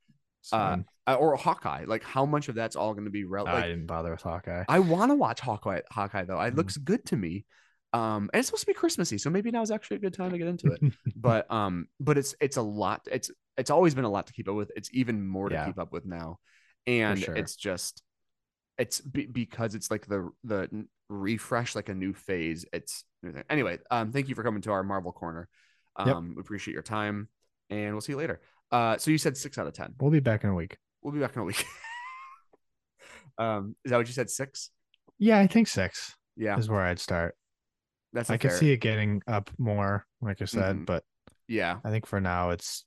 S1: Uh, uh, or Hawkeye. Like how much of that's all going to be rel-
S2: I didn't bother with Hawkeye.
S1: I want to watch Hawkeye. Hawkeye though, it
S2: Mhm.
S1: looks good to me. Um, and it's supposed to be Christmassy, so maybe now is actually a good time to get into it. but um, but it's it's a lot. It's it's always been a lot to keep up with. It's even more to
S2: Yeah.
S1: keep up with now, and
S2: sure.
S1: it's just it's be, because it's like the the refresh, like a new phase. It's anyway. Um, thank you for coming to our Marvel corner. Um,
S2: Yep.
S1: we appreciate your time, and we'll see you later. Uh, so you said six out of ten.
S2: we'll be back in a week.
S1: We'll be back in a week. um, is that what you said? Six?
S2: Yeah, I think six
S1: Yeah,
S2: is where I'd start.
S1: that's.
S2: I
S1: a
S2: could see it getting up more, like I said,
S1: Mhm.
S2: but
S1: Yeah,
S2: I think for now it's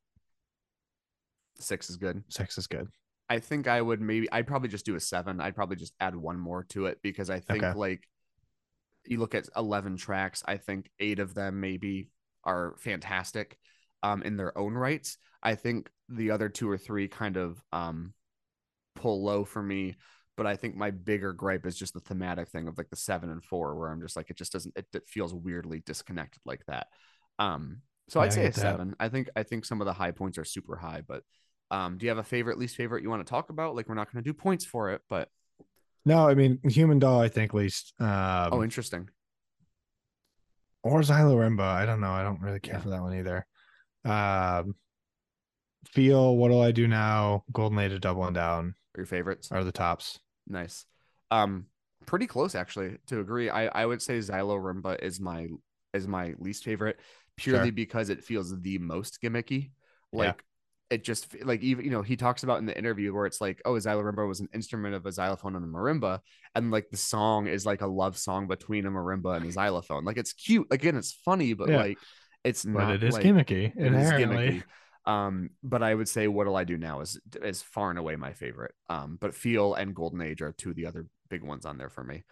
S1: six is good.
S2: six is good.
S1: I think I would maybe I'd probably just do a seven. I'd probably just add one more to it because I think
S2: Okay.
S1: like you look at eleven tracks, I think eight of them maybe are fantastic um in their own rights. I think the other two or three kind of um pull low for me. But I think my bigger gripe is just the thematic thing of like the seven and four, where I'm just like it just doesn't it, it feels weirdly disconnected like that. Um so
S2: Yeah,
S1: I'd say a
S2: get that.
S1: seven. I think I think some of the high points are super high, but um, do you have a favorite, least favorite you want to talk about? Like, we're not going to do points for it, but
S2: No, I mean Human Doll. I think least. Um,
S1: oh, interesting.
S2: or Xylorimba. I don't know. I don't really care
S1: Yeah.
S2: for that one either. Um, Feel. What'll I do now? Golden Age of Doubling Down
S1: Are your favorites?
S2: are the tops.
S1: Nice. Um, pretty close actually to agree. I I would say Xylorimba is my is my least favorite purely
S2: Sure.
S1: because it feels the most gimmicky.
S2: Yeah.
S1: Like it just like even you know he talks about in the interview where it's like oh Xylorimba was an instrument of a xylophone and a marimba and like the song is like a love song between a marimba and a xylophone. Like it's cute. Again, it's funny, but
S2: Yeah.
S1: like it's
S2: But
S1: not
S2: it is
S1: like,
S2: gimmicky.
S1: it is
S2: inherently.
S1: gimmicky. Um, but I would say what'll I do now is is far and away my favorite. Um, but Feel and Golden Age are two of the other big ones on there for me.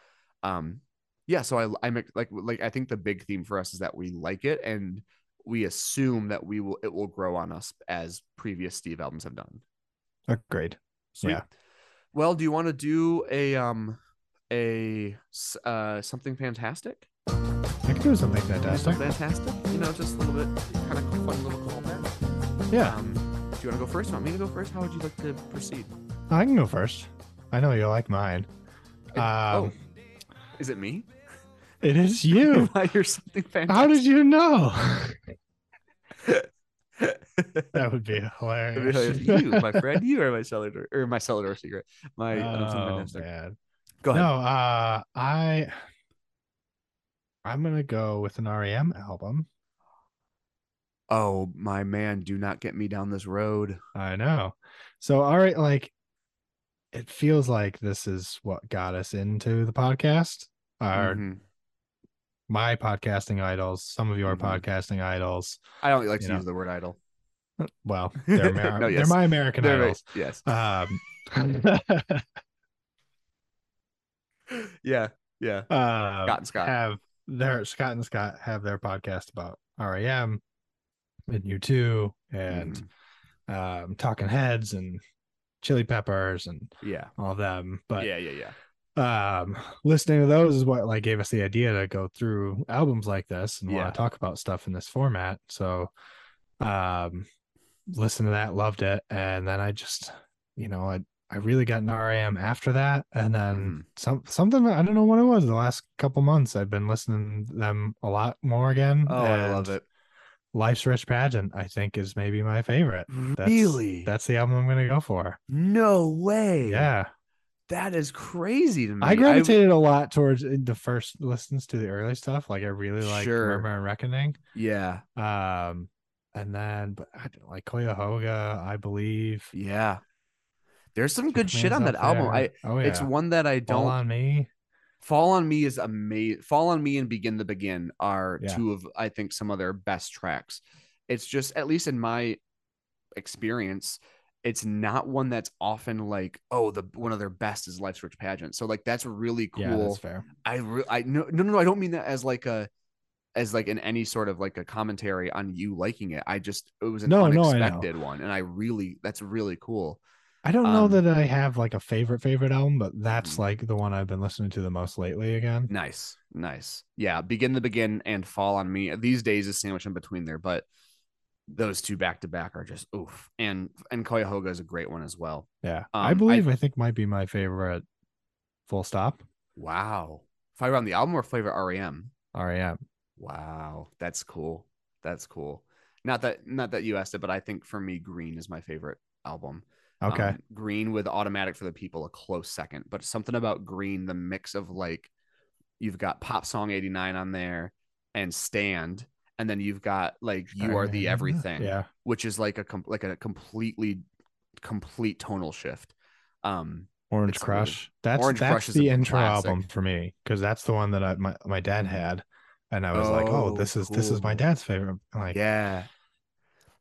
S1: Um, yeah, so I I'm ex- like like I think the big theme for us is that we like it and we assume that we will it will grow on us as previous Steve albums have done.
S2: Agreed.
S1: Sweet.
S2: Yeah.
S1: Well, do you want to do a um a uh something fantastic?
S2: I can do something
S1: Something
S2: fantastic.
S1: fantastic. You know, just a little bit kind of fun little callback.
S2: Yeah,
S1: Um, do you want to go first? Want me to go first? How would you like to proceed?
S2: I can go first. I know you like mine.
S1: It- oh,
S2: Um,
S1: is it me?
S2: It is you.
S1: You're something fantastic?
S2: How did you know? That would be hilarious.
S1: you, my friend, you are my cellar door, or my cellar door secret. My
S2: Oh,
S1: fantastic.
S2: man.
S1: Go ahead.
S2: No, uh, I I'm gonna go with an REM album.
S1: Oh my man, do not get me down this road.
S2: I know. So, all right, like it feels like this is what got us into the podcast. Our
S1: Mhm.
S2: my podcasting idols, some of your
S1: Mhm.
S2: podcasting idols.
S1: I don't like to
S2: know.
S1: use the word idol.
S2: Well, they're Amer-
S1: No,
S2: they're my American
S1: They're
S2: idols.
S1: right. Yes.
S2: Um,
S1: yeah. Yeah.
S2: uh,
S1: Scott and Scott.
S2: have their Scott and Scott have their podcast about REM and U2 and
S1: Mhm.
S2: um, Talking Heads and Chili Peppers and
S1: yeah.
S2: all them. But
S1: yeah. Yeah. Yeah.
S2: um listening to those is what like gave us the idea to go through albums like this and
S1: Yeah.
S2: want to talk about stuff in this format so um listened to that loved it and then i just you know i i really got an REM after that and then
S1: Mhm.
S2: some something i don't know what it was the last couple months i've been listening to them a lot more again
S1: Oh, I love it.
S2: life's rich pageant i think is maybe my favorite that's,
S1: really?
S2: that's the album i'm gonna go for
S1: no way.
S2: yeah
S1: That is crazy to me.
S2: I gravitated a lot towards uh, the first listens to the early stuff. Like I really like
S1: Sure.
S2: Murmur and Reckoning.
S1: yeah.
S2: Um, and then but I don't like Cuyahoga, I believe.
S1: Yeah. There's some good shit on that album.
S2: there.
S1: I
S2: oh yeah,
S1: it's one that I don't Fall
S2: on me.
S1: Fall on Me is amazing. Fall on Me and Begin the Begin are
S2: Yeah.
S1: two of I think some of their best tracks. It's just at least in my experience, it's not one that's often like oh the one of their best is life's rich pageant so like that's really cool
S2: Yeah, that's fair.
S1: i re- i no, no no no i don't mean that as like a as like in any sort of like a commentary on you liking it i just it was an
S2: No, no,
S1: unexpected one and i really that's really cool
S2: I don't know
S1: Um,
S2: that I have like a favorite favorite album, but that's
S1: Mhm.
S2: like the one I've been listening to the most lately again.
S1: nice nice yeah begin the begin and fall on me these days is sandwiched in between there but those two back to back are just oof and and Cuyahoga is a great one as well
S2: Yeah.
S1: Um,
S2: I
S1: I-
S2: believe I, think might be my favorite full stop.
S1: wow fire on the album or favorite rem
S2: REM.
S1: Wow, that's cool. That's cool. Not that not that you asked it, but I think for me, Green is my favorite album.
S2: Okay.
S1: Um, Green with Automatic for the People a close second, but something about Green, the mix of like you've got Pop Song 89 on there and Stand, and then you've got like You Are the Everything,
S2: Yeah.
S1: which is like a com- like a completely complete tonal shift. Um
S2: Orange Crush. That's
S1: Orange
S2: that's
S1: Crush is
S2: the intro
S1: classic.
S2: album for me because that's the one that I, my my dad had, and I was like, oh,
S1: Oh,
S2: this is this is my dad's favorite. Like,
S1: yeah.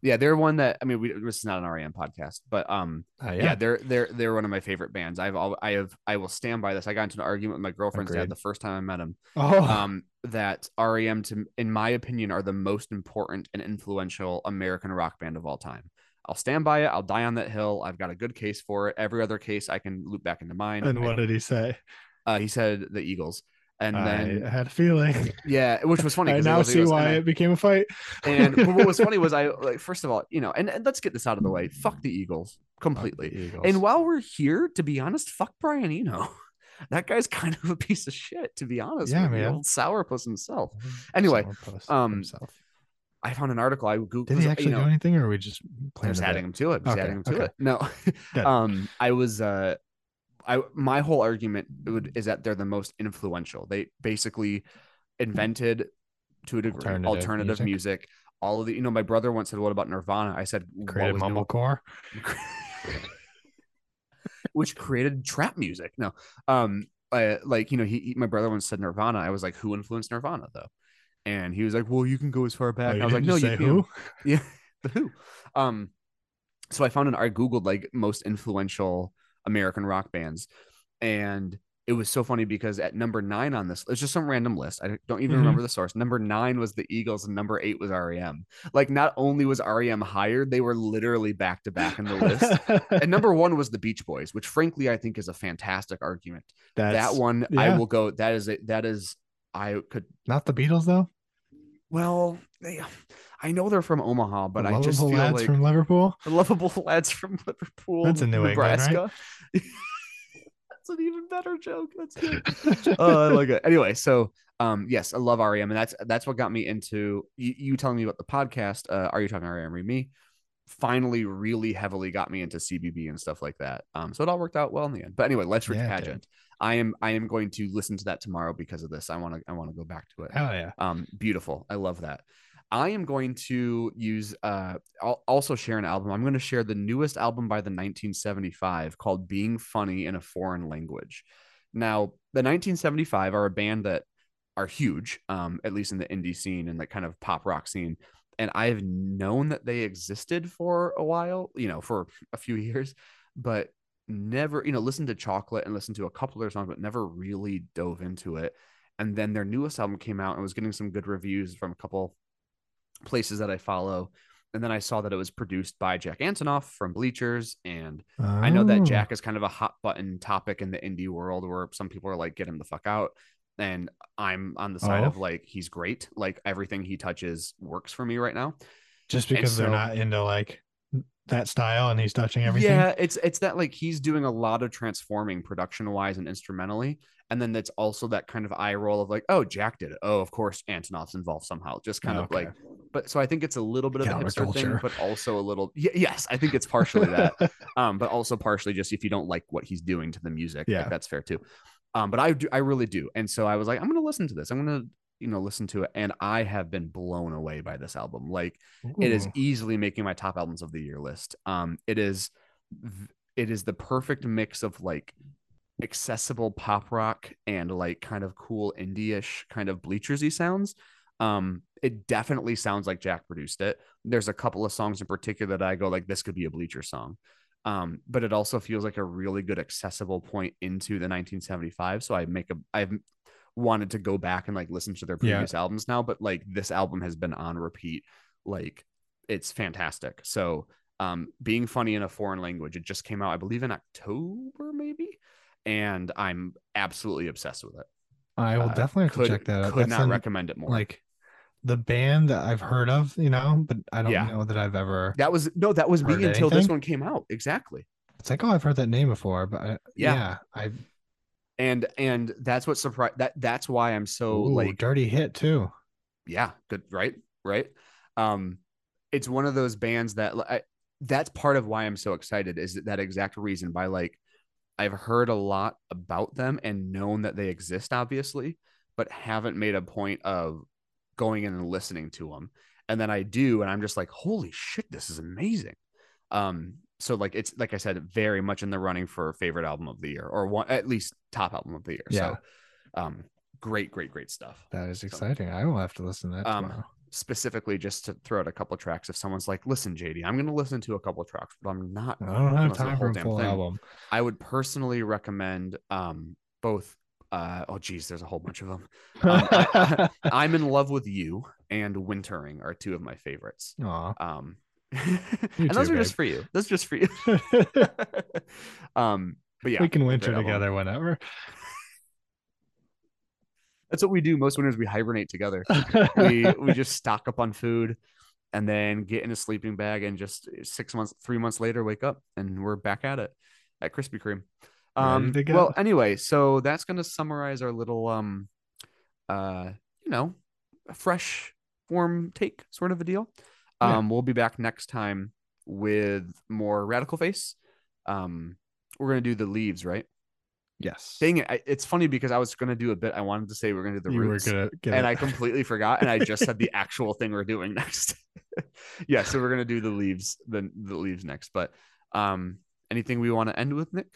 S1: Yeah, they're one that I mean, we this is not an REM podcast, but um,
S2: uh,
S1: yeah.
S2: yeah,
S1: they're they're they're one of my favorite bands. I've al- I have I will stand by this. I got into an argument with my girlfriend's dad the first time I met him.
S2: Oh,
S1: Um, that REM to in my opinion are the most important and influential American rock band of all time. I'll stand by it. I'll die on that hill. I've got a good case for it. Every other case I can loop back into mine.
S2: and what did he say?
S1: uh, he said the Eagles, and then
S2: I had a feeling.
S1: yeah, which was funny.
S2: I now see
S1: Eagles,
S2: why
S1: I-
S2: it became a fight.
S1: and what was funny was I like first of all, you know, and, and let's get this out of the way. Fuck the Eagles completely.
S2: Eagles.
S1: And while we're here, to be honest, fuck Brian Eno. That guy's kind of a piece of shit, to be honest.
S2: Yeah, man.
S1: Old sourpuss himself. Anyway,
S2: Sourpuss
S1: um,
S2: himself.
S1: I found an article. I googled.
S2: did he actually
S1: you know,
S2: do anything, or are we just
S1: I'm just adding him to it. Just
S2: Okay,
S1: adding him to
S2: okay.
S1: it. No, um, I was uh, I my whole argument would, is that they're the most influential. They basically invented to a degree alternative,
S2: Alternative
S1: music.
S2: music.
S1: All of the, you know, my brother once said, "What about Nirvana?" I said,
S2: Created mumblecore.
S1: which created trap music. No, um, uh, like you know, he, my brother once said Nirvana. I was like, who influenced Nirvana though? And he was like, well, you can go as far back.
S2: Oh,
S1: I was like, no, you
S2: who?
S1: Yeah, the Who. Um, so I found an I googled like most influential American rock bands, and it was so funny because at number nine on this, it's just some random list. I don't even
S2: Mhm.
S1: remember the source. Number nine was the Eagles, and number eight was REM. Like, not only was REM higher, they were literally back to back in the list. and number one was the Beach Boys, which frankly I think is a fantastic argument.
S2: That's
S1: that one I will go. That is a, that is I could
S2: not the Beatles though.
S1: Well. They, I know they're from Omaha, but
S2: The
S1: I just feel
S2: lads
S1: like
S2: from Liverpool.
S1: the lovable lads from Liverpool,
S2: That's in New England, right?
S1: That's an even better joke. That's good. oh, I like it. Anyway, so um, yes, I love REM, and that's that's what got me into you, you telling me about the podcast. Uh, are you talking REM? Read me. Finally, really heavily got me into CBB and stuff like that. Um, so it all worked out well in the end. But anyway, let's read
S2: Yeah, it did.
S1: I am I am going to listen to that tomorrow because of this. I want to I want to go back to it.
S2: Hell yeah.
S1: Um, beautiful. I love that. I am going to use uh I'll also share an album. I'm going to share the newest album by the 1975 called Being Funny in a Foreign Language. Now, the 1975 are a band that are huge, um, at least in the indie scene and that kind of pop rock scene. And I've known that they existed for a while, you know, for a few years, but never, you know, listened to Chocolate and listened to a couple of their songs, but never really dove into it. And then their newest album came out and was getting some good reviews from a couple places that I follow. And then I saw that it was produced by Jack Antonoff from Bleachers. And I know that
S2: Oh.
S1: Jack is kind of a hot button topic in the indie world where some people are like, get him the fuck out. And I'm on the side
S2: Oh.
S1: of like, he's great. Like everything he touches works for me right now.
S2: just because they're not into like that style and he's touching everything.
S1: Yeah, it's it's that like he's doing a lot of transforming production wise and instrumentally. And then that's also that kind of eye roll of like, oh, Jack did it. Oh, of course, Antonoff's involved somehow. Just kind of like, but so I think it's a little bit of a hipster thing, but also a little, y- yes, I think it's partially that. um, but also partially just if you don't like what he's doing to the music, like,
S2: Yeah.
S1: that's fair too. Um, but I do, I really do, and so I was like, I'm gonna listen to this. I'm gonna, you know, listen to it, and I have been blown away by this album. Like, it is easily making my top albums of the year list. Um, it is it is the perfect mix of like accessible pop rock and like kind of cool indie-ish kind of bleachersy sounds. Um, it definitely sounds like Jack produced it. There's a couple of songs in particular that I go like, this could be a bleacher song. Um, but it also feels like a really good accessible point into the 1975. So I make a I've wanted to go back and like listen to their
S2: Yeah.
S1: previous albums now, but like this album has been on repeat. Like it's fantastic. So um being funny in a foreign language, it just came out, I believe in October, maybe. And I'm absolutely obsessed with it.
S2: I will
S1: Uh,
S2: definitely
S1: could,
S2: check that out.
S1: Could
S2: That's
S1: not
S2: an-
S1: recommend it more.
S2: like the band that I've heard of, you know, but I don't
S1: Yeah.
S2: know that I've ever.
S1: that was no, that was me until this one came out. Exactly.
S2: It's like, oh, I've heard that name before, but I,
S1: Yeah.
S2: yeah, I
S1: And and that's what surprised that that's why I'm so
S2: ooh,
S1: like
S2: dirty hit too.
S1: yeah good right right? Um it's one of those bands that I, that's part of why i'm so excited is that exact reason by like i've heard a lot about them and known that they exist obviously but haven't made a point of going in and listening to them and then i do and i'm just like holy shit this is amazing. Um so like it's like i said very much in the running for favorite album of the year or one at least top album of the year
S2: Yeah.
S1: so um great great great stuff
S2: That is exciting. I will have to listen to that
S1: Um,
S2: tomorrow.
S1: specifically just to throw out a couple tracks if someone's like listen jd i'm going to listen to a couple tracks but i'm not
S2: I don't have
S1: listen to the
S2: time for
S1: whole
S2: a
S1: damn
S2: full
S1: thing.
S2: album.
S1: i would personally recommend um both uh oh geez there's a whole bunch of them Um, I- i'm in love with you and wintering are two of my favorites
S2: Aw.
S1: um and those
S2: too,
S1: are just for you. Those are just for you. Um but yeah
S2: we can winter
S1: album.
S2: together whenever.
S1: that's what we do most winters. We hibernate together. We we just stock up on food and then get in a sleeping bag and just six months three months later wake up and we're back at it at krispy kreme. Um well anyway so that's going to summarize our little um uh you know fresh warm take sort of a deal
S2: Yeah.
S1: um we'll be back next time with more radical face um we're going to do the leaves right
S2: yes.
S1: dang it I, it's funny because i was going to do a bit i wanted to say we are going to do the
S2: you
S1: roots
S2: were
S1: and
S2: it.
S1: I completely forgot, and I just said the actual thing we're doing next. yeah, so we're gonna do the leaves, the the leaves next. But um, anything we want to end with, Nick?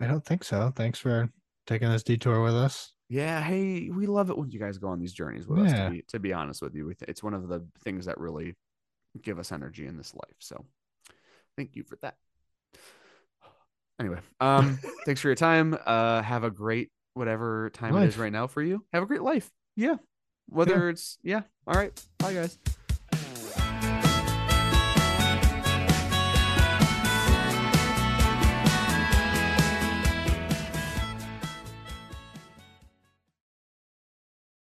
S2: I don't think so. Thanks for taking this detour with us.
S1: Yeah, hey, we love it when you guys go on these journeys with us.
S2: Yeah.
S1: To be, to be honest with you, it's one of the things that really give us energy in this life. So, thank you for that. Anyway, um, thanks for your time. Uh, have a great whatever time it is right now for you. Have a great life. Yeah, whether it's yeah. All right, bye guys.